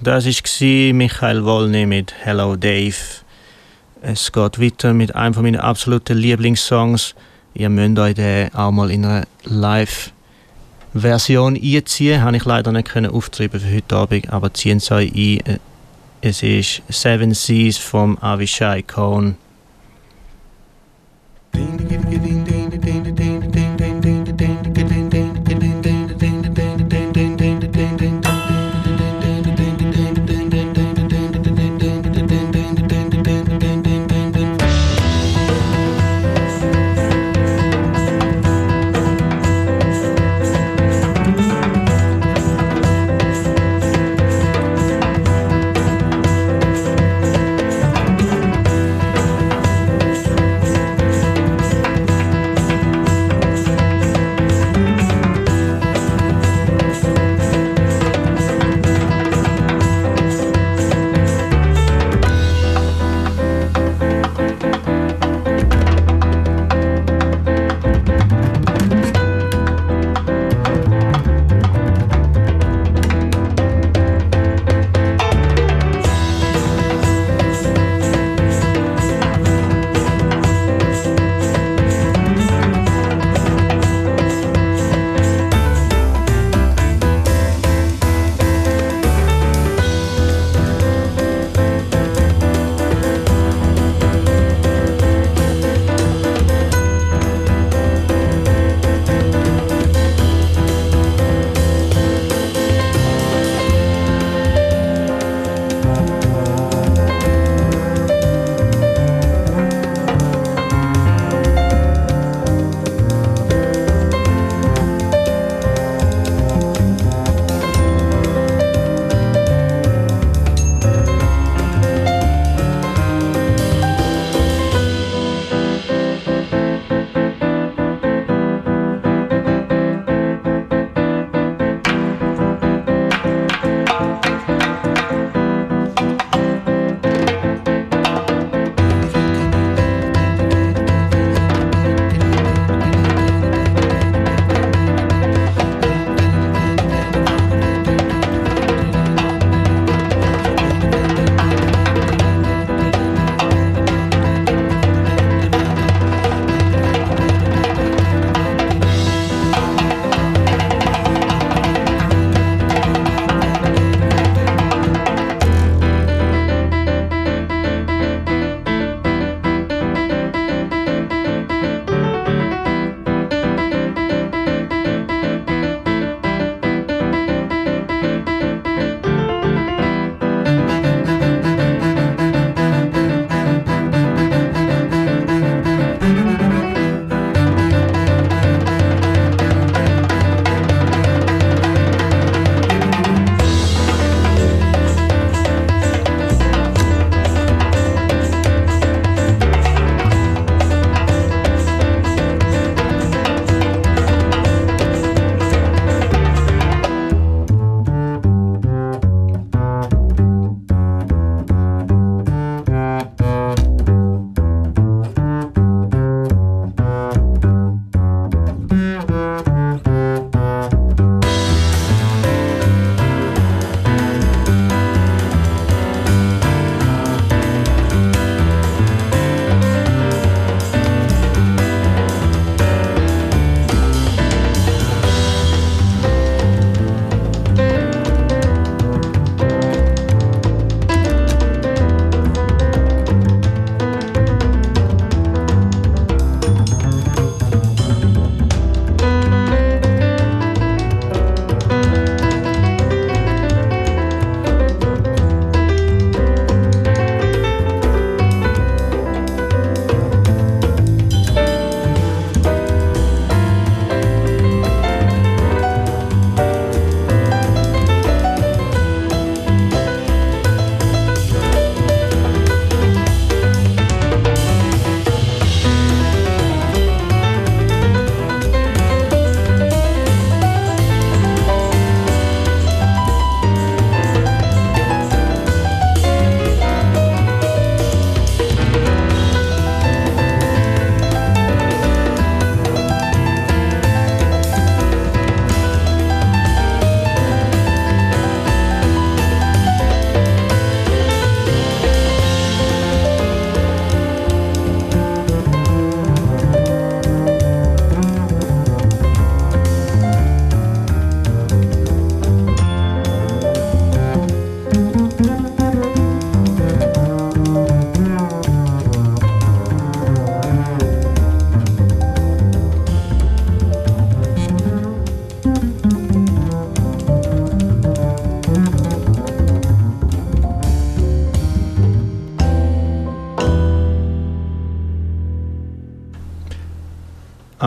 Speaker 2: Das war Michael Wolny mit Hello Dave. Es geht weiter mit einem von meinen absoluten Lieblingssongs. Ihr müsst euch den auch mal in einer Live-Version einziehen. Habe ich leider nicht können auftreiben für heute Abend, aber ziehen es euch ein. Es ist Seven Seas vom Avishai Cohn.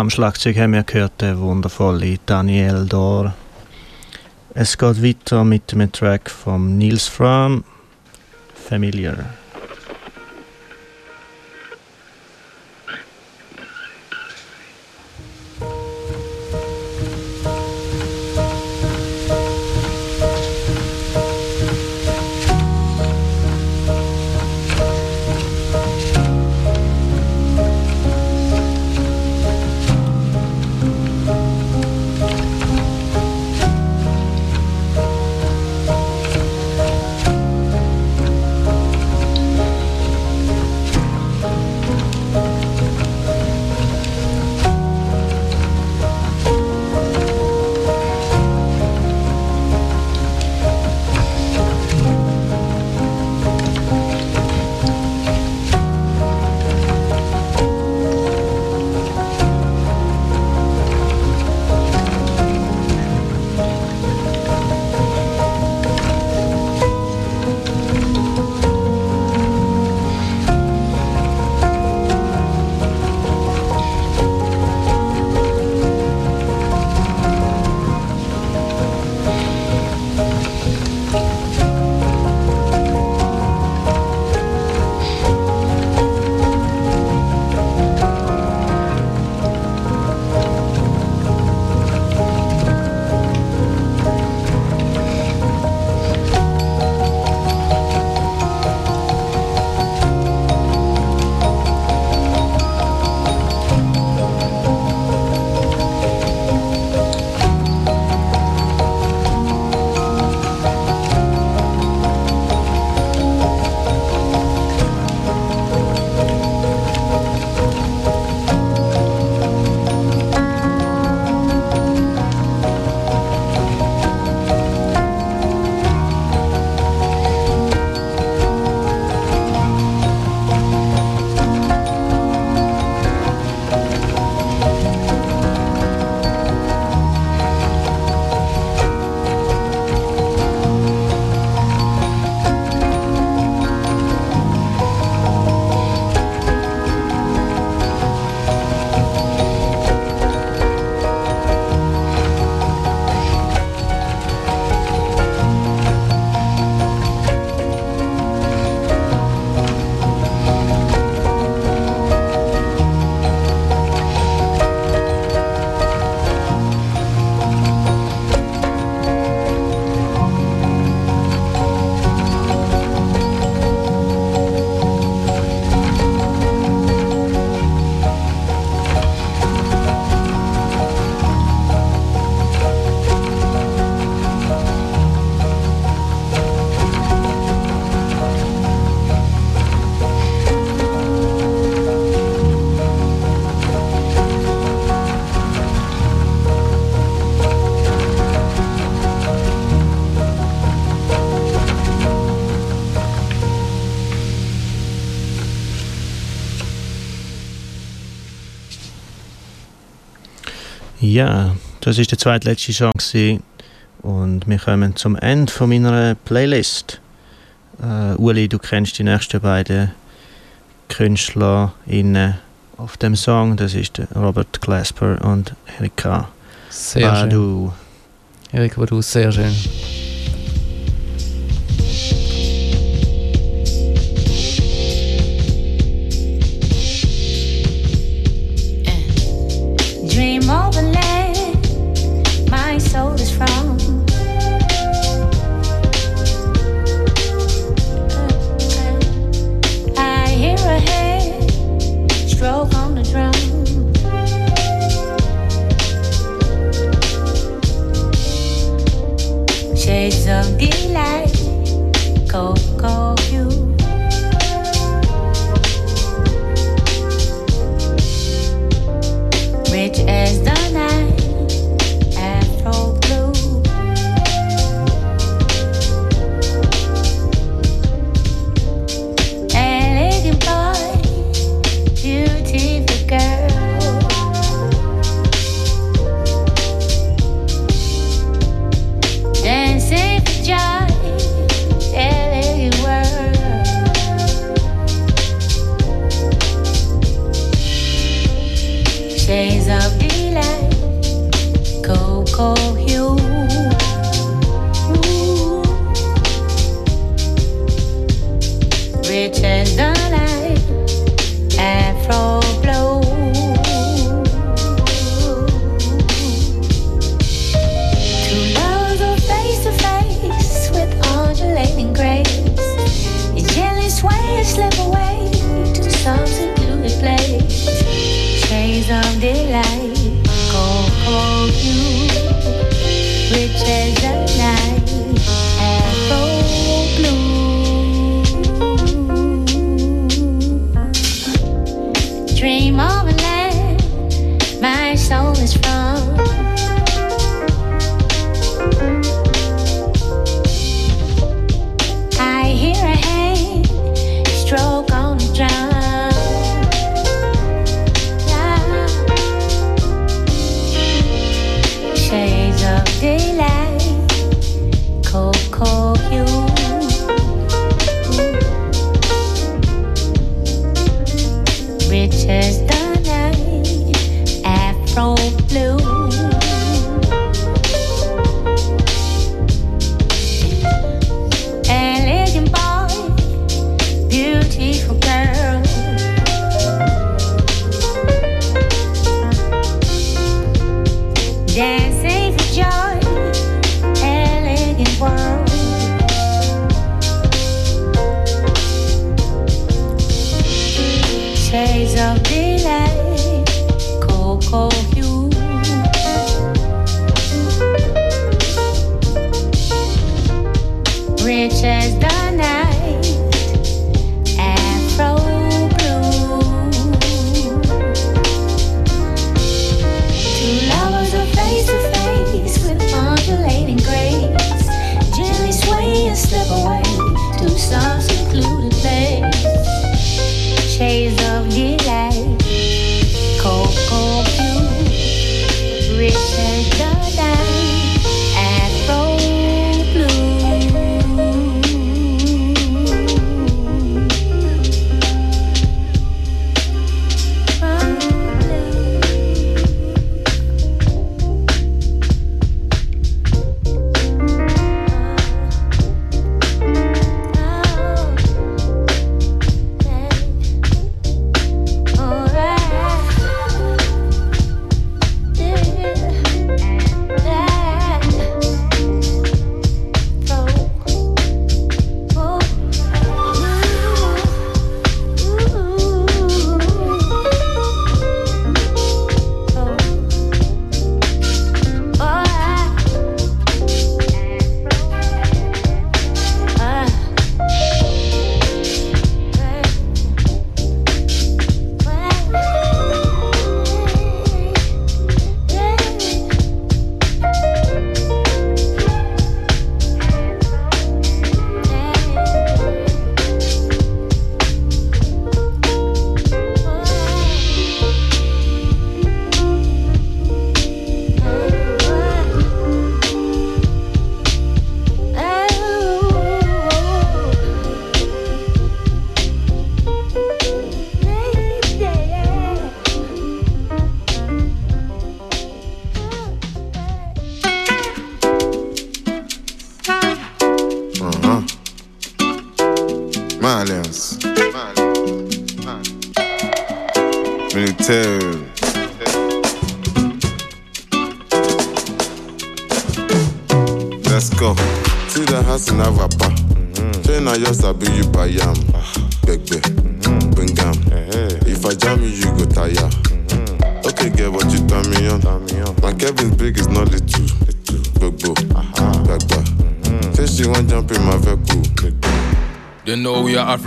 Speaker 2: Am Schlagzeug haben wir gehört der wundervolle Daniel Dor. Es geht weiter mit dem Track von Nils Fram, Familiar. Ja, das ist der zweitletzte Song gewesen. und wir kommen zum Ende von meiner Playlist. Äh, Uli, du kennst die nächsten beiden KünstlerInnen auf dem Song. Das ist Robert Glasper und Erika
Speaker 17: Sehr schön.
Speaker 2: Badu.
Speaker 17: Erik Badu, sehr schön.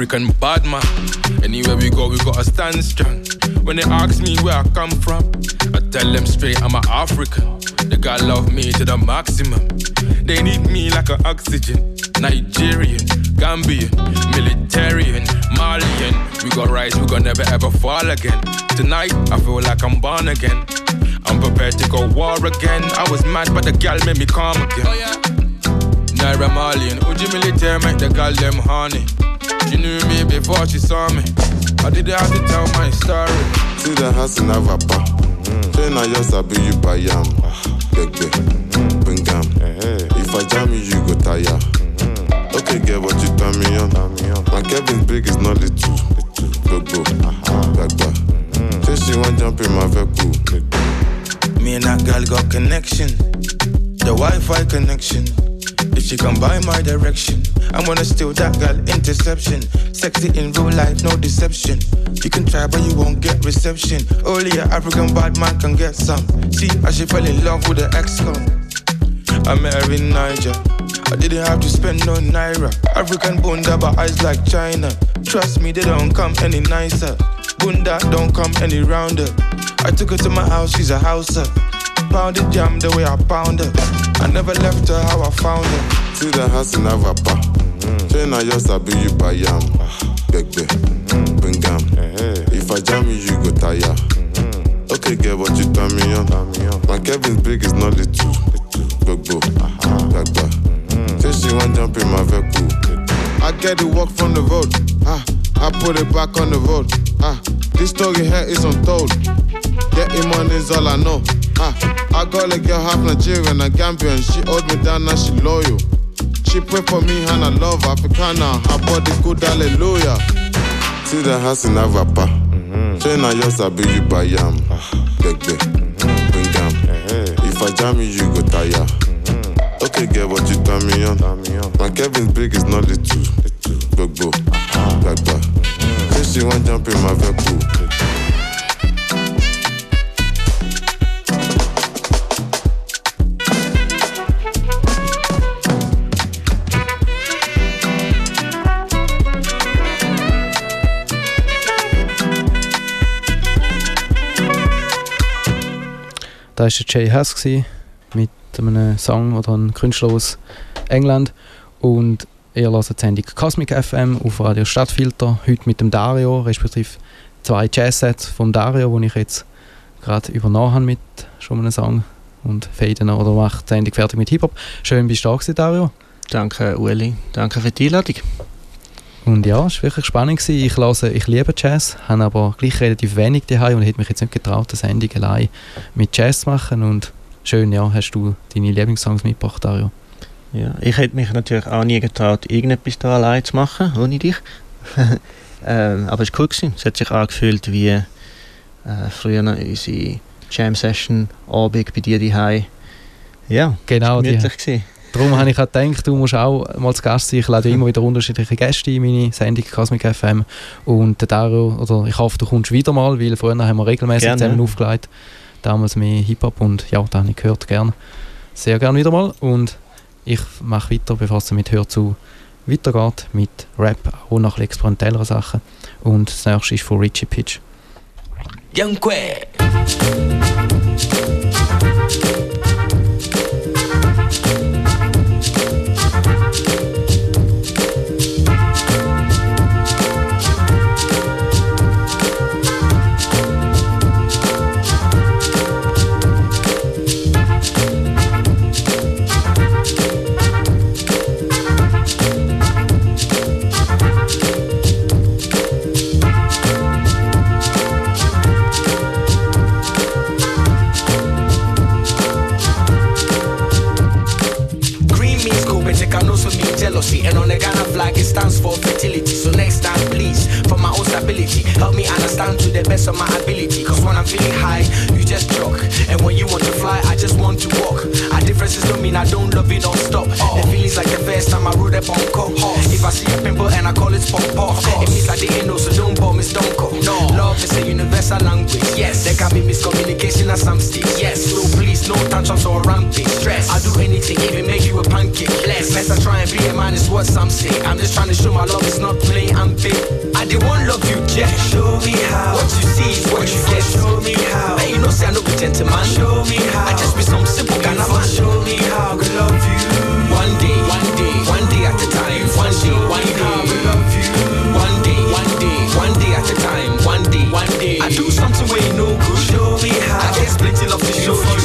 Speaker 18: African bad man. Anywhere we go, we gotta stand strong. When they ask me where I come from, I tell them straight I'm an African. They got love me to the maximum. They need me like an oxygen. Nigerian, Gambian, Militarian, Malian. We got rise, we gon' never ever fall again. Tonight, I feel like I'm born again. I'm prepared to go war again. I was mad, but the gal made me calm again. Oh, yeah. Naira Malian, Uji military make the gal them honey. She knew me before she saw me. I didn't have to tell my story.
Speaker 19: See the house in Avapa. Mm. Then I just be you by yam. Gegbe, bingam. If I jam you, you go tire. Mm-hmm. Okay, get what you tell me on. My Kevin big is not little. Gogo, uh-huh. gagba. Mm-hmm. Say she want jump in my vehicle.
Speaker 18: Me and that girl got connection. The Wi-Fi connection. If she can buy my direction. I'm gonna steal that girl interception. Sexy in real life, no deception. You can try, but you won't get reception. Only an African bad man can get some. See, I she fell in love with the ex-con. I met her in Niger. I didn't have to spend no naira. African bunda, but eyes like China. Trust me, they don't come any nicer. Bunda don't come any rounder. I took her to my house, she's a houser. Pounded jam the way I pound her. I never left her how I found her.
Speaker 19: See the house in Avapa. Say I just sabi you buy yam. Gbegbe, bring am. If I jam you, you go tire. Okay, girl, but you turn me on. My Kevin's big is not little. Gbogbo, gbagba. Say she want jump in my vehicle. I get the work from the road. Ah, I put it back on the road. Ah, this story here is untold. Getting money is all I know. Ah, I got a girl half Nigerian and Gambian. She hold me down, now she loyal. She pray for me and I love. Africana, her body good, hallelujah. See the house in Avapa. Mm-hmm. Say na just sabi you buy yam. Ah. Gbegbe, mm-hmm. bring am. Eh, eh. If I jam you, you go tire. Mm-hmm. Okay, girl, but you turn me on. My Kevin's big is not the little. Gbogbo, ah. gbagba. Say she want jump in my vehicle.
Speaker 1: Da war Jay Hess mit einem Song oder einem Künstler aus England. Und ihr hört die Sendung Cosmic FM auf Radio Stadtfilter. Heute mit dem Dario, respektive zwei Jazz-Sets vom Dario, die ich jetzt gerade übernommen habe mit schon einem Song. Und faden oder macht die Sendung fertig mit Hip-Hop. Schön, bist du da gewesen, Dario.
Speaker 2: Danke, Ueli. Danke für die Einladung.
Speaker 1: Und ja, es war wirklich spannend. Gewesen. Ich, höre, ich liebe Jazz, habe aber gleich relativ wenig daheim und hätte mich jetzt nicht getraut, eine Sendung allein mit Jazz zu machen. Und schön, ja, hast du deine Lieblingssongs mitgebracht, Dario.
Speaker 2: Ja, ich hätte mich natürlich auch nie getraut, irgendetwas da allein zu machen, ohne dich. ähm, aber es war cool. Gewesen. Es hat sich angefühlt wie äh, früher unsere Jam-Session Abend bei dir daheim. Ja,
Speaker 1: genau, die-
Speaker 2: gemütlich. gewesen.
Speaker 1: Darum habe ich auch gedacht, du musst auch mal zu Gast sein. Ich lade immer wieder unterschiedliche Gäste in meine Sendung Cosmic FM. Und der Dario, oder ich hoffe, du kommst wieder mal, weil vorher haben wir regelmäßig
Speaker 2: Gerne.
Speaker 1: zusammen aufgelegt. Damals mehr Hip-Hop und ja, da habe ich gehört, gern. Sehr gern wieder mal. Und ich mache weiter, bevor es mit Hör zu weitergeht, mit Rap, auch nach experimentelleren Sachen. Und das nächste ist von Richie Pitch.
Speaker 7: Young Quay.
Speaker 20: Jealousy. And on the Ghana flag, it stands for fertility. So next time, please, for my own stability, help me understand to the best of my ability. Cause when I'm feeling high, you just joke. And when you want to fly, I just want to walk. Our differences don't mean I don't love you, don't stop. The feelings like the first time I rode up on coke. If I see a pimple and I call it pop off, it means I didn't know, so don't bore me, don't call. No, love is a universal language. Yes, there can be miscommunication at some stage. Yes, so please, no tantrums or rampage. Stress, I'll do anything, even make you a pancake. Bless, best I try and be a man is what some say. I'm just trying to show my love is not playing and big. I did one love you, Jack. Show me how. What you see is what you get. Show me how. Hey, you know, say I know be gentleman. Show me how. I just be some simple kind of man. Show me how I love you. One day, one day, one day at a time. One day, one day. I love you. One day, one day, one day at a time. One day, one day. I do something where you know good. Show me how. I get plenty love to show you.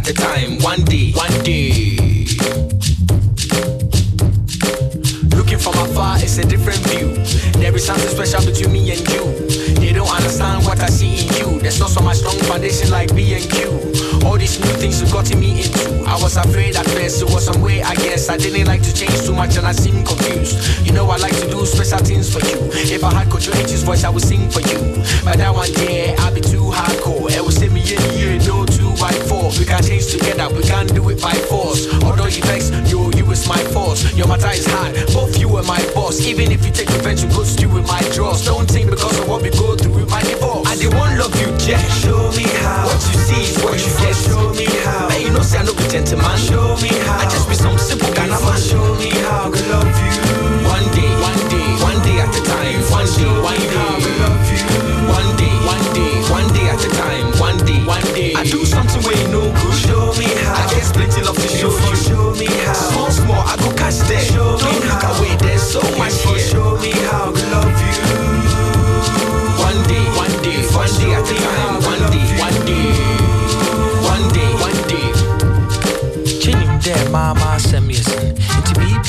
Speaker 20: at a time, one day, one day. Looking from afar, it's a different view. There is something special between me and you. They don't understand what I see in you. There's not so much strong foundation like B and Q. All these new things you got in me is new. I was afraid at first, it was some way, I guess. I didn't like to change too much and I seemed confused. You know, I like to do special things for you. If I had Kojo H's voice, I would sing for you. But now I'm I'll be too hardcore. It will send me in here, no two by four. We can change together, we can do it by force. Although you vex, yo, you is my force. Your matter is hard, both you and my boss. Even if you take revenge, you go still with my draws. Don't think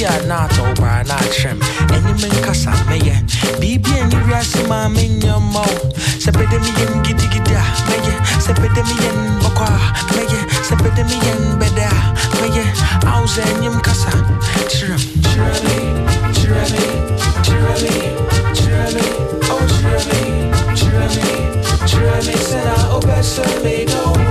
Speaker 21: nti biribi a na wo baa na akyerɛ m me nkasa mɛyɛ biribi a ne wiase maa menyɛ mma wo sɛ pɛdɛ meyɛn gidigidi a mɛyɛ sɛ pɛdɛ meyɛn bɔkɔ a mɛyɛ sɛ pɛdɛ meyɛn bɛdɛ a mɛyɛ awo sɛ ɛnyem kasa. Kyerɛ m kyerɛ me kyerɛ me kyerɛ me oh me kyerɛ me kyerɛ me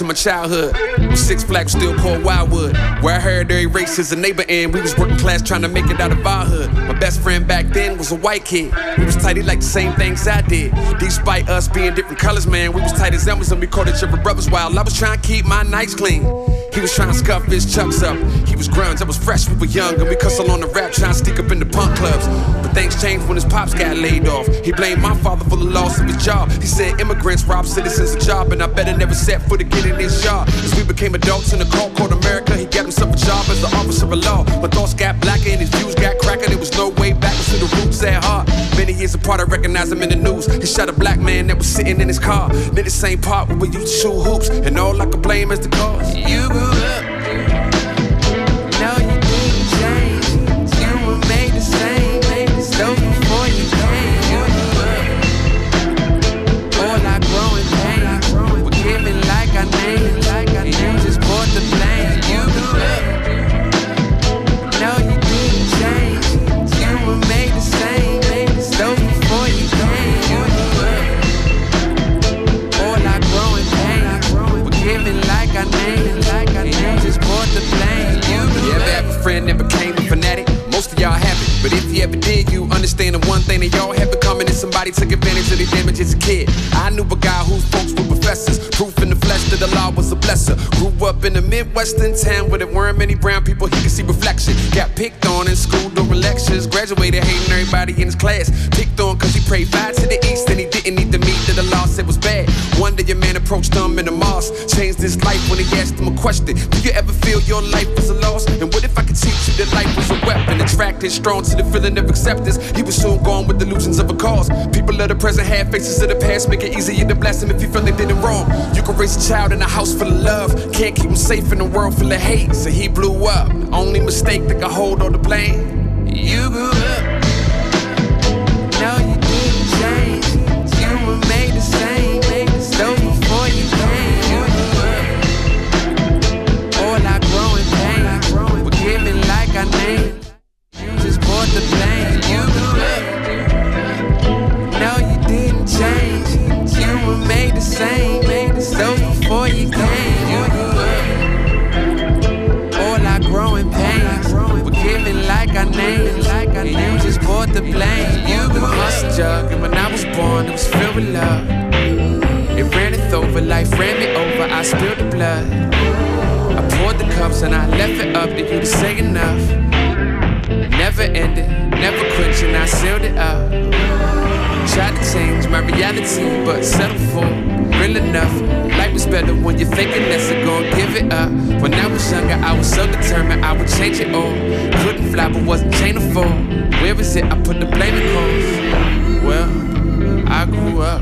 Speaker 22: to my childhood. Six Flags still called Wildwood. Where I heard every race is a neighbor and we was working class trying to make it out of our hood. My best friend back then was a white kid. We was tight, he liked the same things I did. Despite us being different colors, man, we was tight as Elmas and we called each other brothers while I was trying to keep my nights clean. He was trying to scuff his chucks up. He was grunge, I was fresh, we were young, and we cussle on the rap, trying to sneak up in the punk clubs. But things changed when his pops got laid off. He blamed my father for the loss of his job. He said immigrants rob citizens of job, and I better never set foot again in his job. As we became adults in a cold court America, he got himself a job as an officer of law. My thoughts got blacker and his views got cracker. There was no way back to the roots at heart. Many years apart, I recognized him in the news. He shot a black man that was sitting in his car. Then the same part where we used to shoot hoops, and all I could blame is the cause.
Speaker 21: You
Speaker 22: as a kid the law was a blesser. Grew up in a Midwestern town where there weren't many brown people he could see reflection. Got picked on in school during lectures. Graduated hating everybody in his class. Picked on cause he prayed five to the east and he didn't need the meat that the law said was bad. One day a man approached him in the mosque. Changed his life when he asked him a question. Do you ever feel your life was a loss? And what if I could teach you that life was a weapon? Attracted strong to the feeling of acceptance. He was soon gone with illusions of a cause. People of the present have faces of the past. Make it easier to bless them if you feel they did it wrong. You can raise a child out in the house full of love. Can't keep him safe in a world full of hate. So he blew up. Only mistake that could hold all the blame. You grew up.
Speaker 23: jug, and when I was born, it was filled with love. It ranneth over, life ran me over, I spilled the blood. I poured the cups and I left it up to you to say enough. Never ended, never quenching, I sealed it up. Tried to change my reality, but settled for real enough. Life was better when you're thinking that's it, gon' give it up. When I was younger, I was so determined I would change it all. Couldn't fly, but wasn't chained to fall. Where is it? I put the blame in clothes well, I grew up.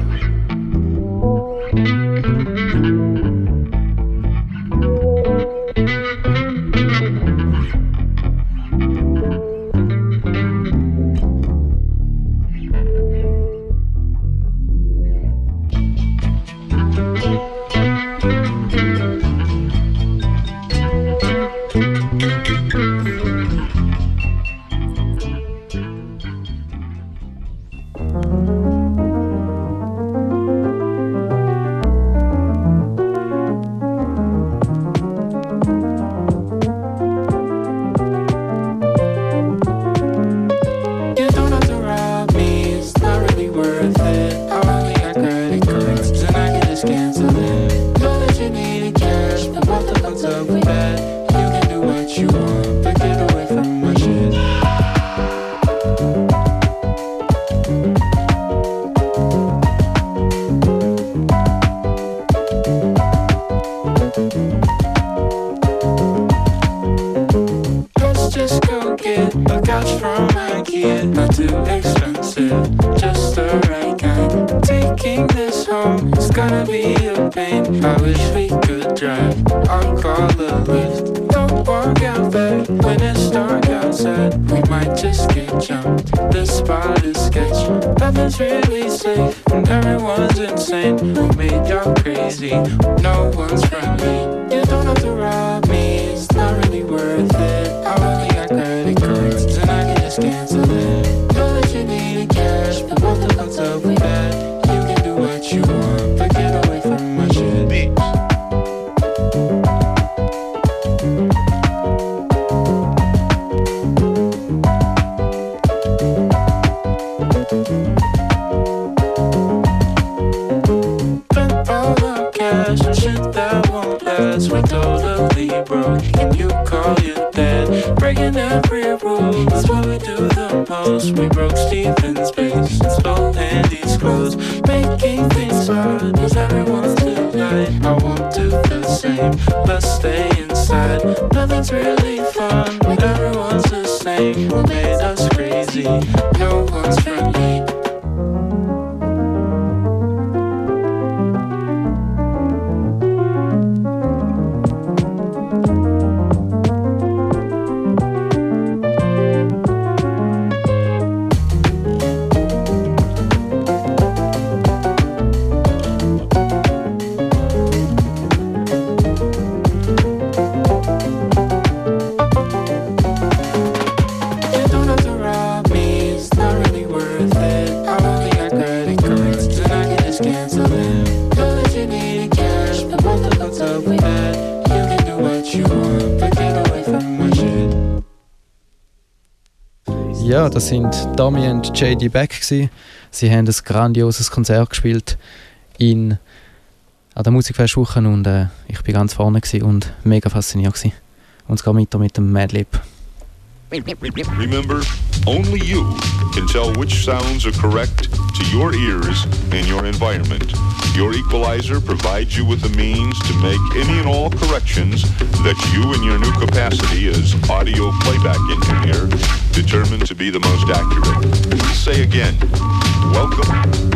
Speaker 1: Das sind Tommy und JD Beck. Gewesen. Sie haben ein grandioses Konzert gespielt in, an der Musikfestwoche und äh, ich bin ganz vorne und mega fasziniert. Gewesen. Und es geht weiter mit dem Madlib.
Speaker 24: Remember, only you can tell which sounds are correct to your ears and your environment. Your equalizer provides you with the means to make any and all corrections that you in your new capacity as audio playback engineer determine to be the most accurate. Say again, welcome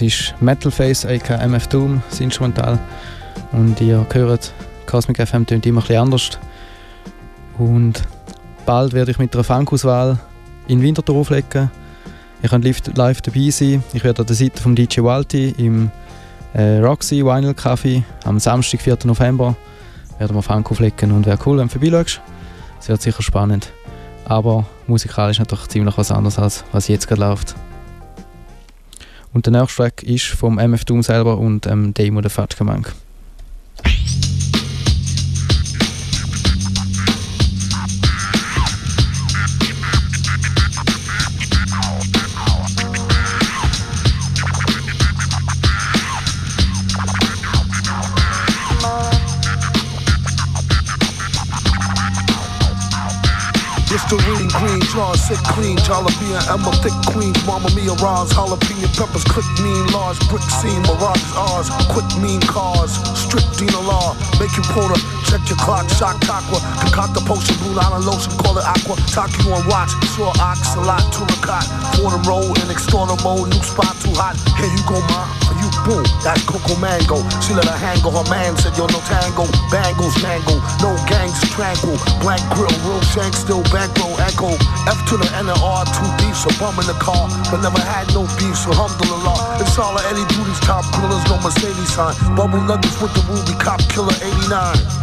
Speaker 1: das ist Metalface, aka MF Doom, das Instrumental. Und ihr hört, Cosmic FM tönt immer bisschen anders. Und bald werde ich mit einer Funkauswahl in Winterthur auflegen. Ihr könnt live, live dabei sein. Ich werde an der Seite von DJ Walti im äh, Roxy Vinyl Café am Samstag, 4. November, werden wir Funk auflegen. Und wäre cool, wenn du vorbeischaust. Es wird sicher spannend. Aber musikalisch natürlich ziemlich was anderes, als was jetzt gerade läuft. Und der nächste Track ist vom MF Doom selber und ähm, Demo der Fatke
Speaker 25: green, John sick clean, Jalapeno, Emma thick queen, Mama Mia Roz, jalapeno peppers, click mean, large brick scene, Mirage ours, quick mean cars, strict Dina law, make you the, check your clock, shock aqua, concoct the potion, blue line lotion, call it aqua, talk you on watch, saw ox, a lot, turicot, for the road, in external mode, new spot too hot, here you go, ma, you, boom, that's Coco Mango, she let her hang her man said, yo, no tango, bangles, mango, no gangs, blank grill, real shank, still bankroll, echo, F to the N and R, two beefs, a bum in the car, but never had no beef, so alhamdulillah, it's all Eddie Booty's top grillers, no Mercedes sign, bubble nuggets with the ruby cop killer 89,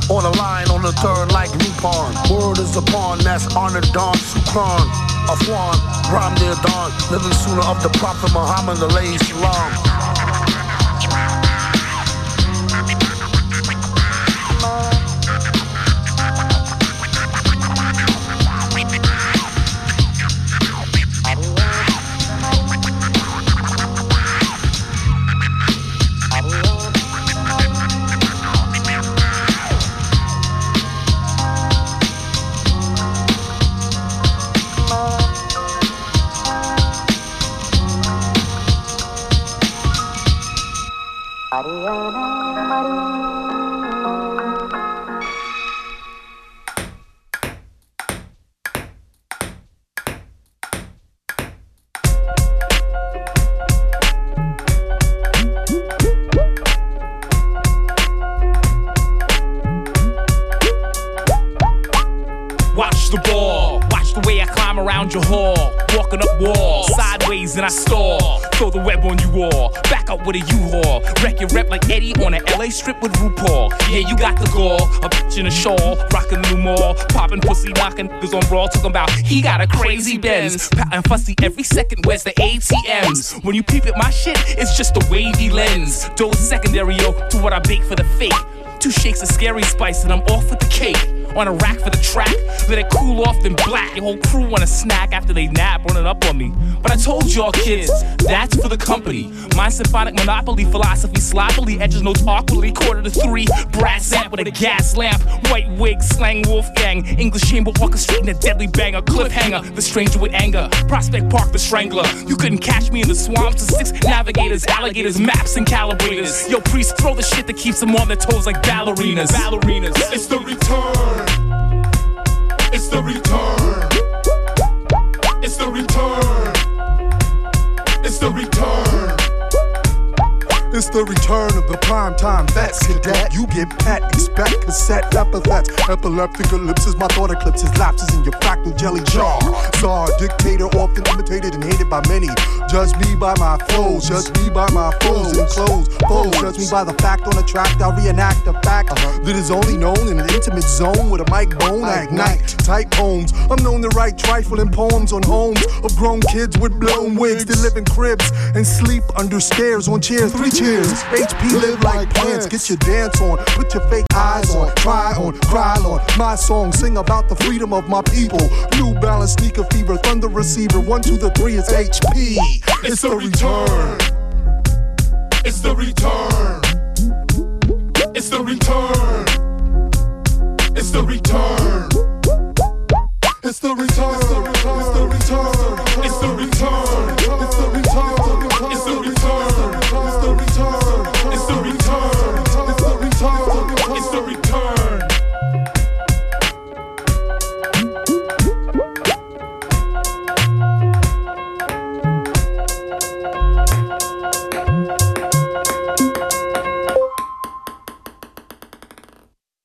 Speaker 25: on the line, on the third like Lupon, word is upon, that's honor Don Sukran, Afwan, Ram near dawn, living sooner of the Prophet Muhammad, alayhi salam.
Speaker 26: Strip with RuPaul. Yeah, you got the gall, a bitch in a shawl, rocking new mall. Popping pussy, knocking niggas on brawl, talking about he got a crazy Benz. Patting fussy every second, where's the ATMs? When you peep at my shit, it's just a wavy lens. Dose secondary, yo, to what I bake for the fake. Two shakes of scary spice and I'm off with the cake. On a rack for the track, let it cool off then black. Your whole crew want a snack after they nap, running up on me. But I told y'all kids, that's for the company. My symphonic monopoly philosophy sloppily edges notes awkwardly. Quarter to three, brass amp with a gas lamp, white wig, slang Wolfgang, English chamber orchestrating a deadly banger, cliffhanger, the stranger with anger, Prospect Park, the strangler. You couldn't catch me in the swamps, the six navigators, alligators, maps, and calibrators. Yo, priest, throw the shit that keeps them on their toes like ballerinas. Ballerinas.
Speaker 27: It's the return. It's the return. It's the return. It's the return.
Speaker 28: It's the return of the primetime vets, cadet. You get pet, expect cassette epithets. Epileptic ellipses, my thought eclipses, lapses in your fractal jelly jar. Czar, dictator, often imitated and hated by many. Judge me by my flows, judge me by my foes and clothes. Foes, judge me by the fact on a track. I'll reenact a fact that is only known in an intimate zone with a mic bone. I ignite tight poems. I'm known to write trifling poems on homes of grown kids with blown wigs that live in cribs and sleep under stairs on chairs. Three years. HP live like plants. Get your dance on, put your fake eyes on, cry on, cry on. My song, sing about the freedom of my people. New Balance, sneaker fever, thunder receiver. One, two, the three is HP. It's the return. It's the return. It's the return.
Speaker 27: It's the return. It's the return. It's the return. It's the return.
Speaker 28: It's the return. It's the return.
Speaker 27: It's the return.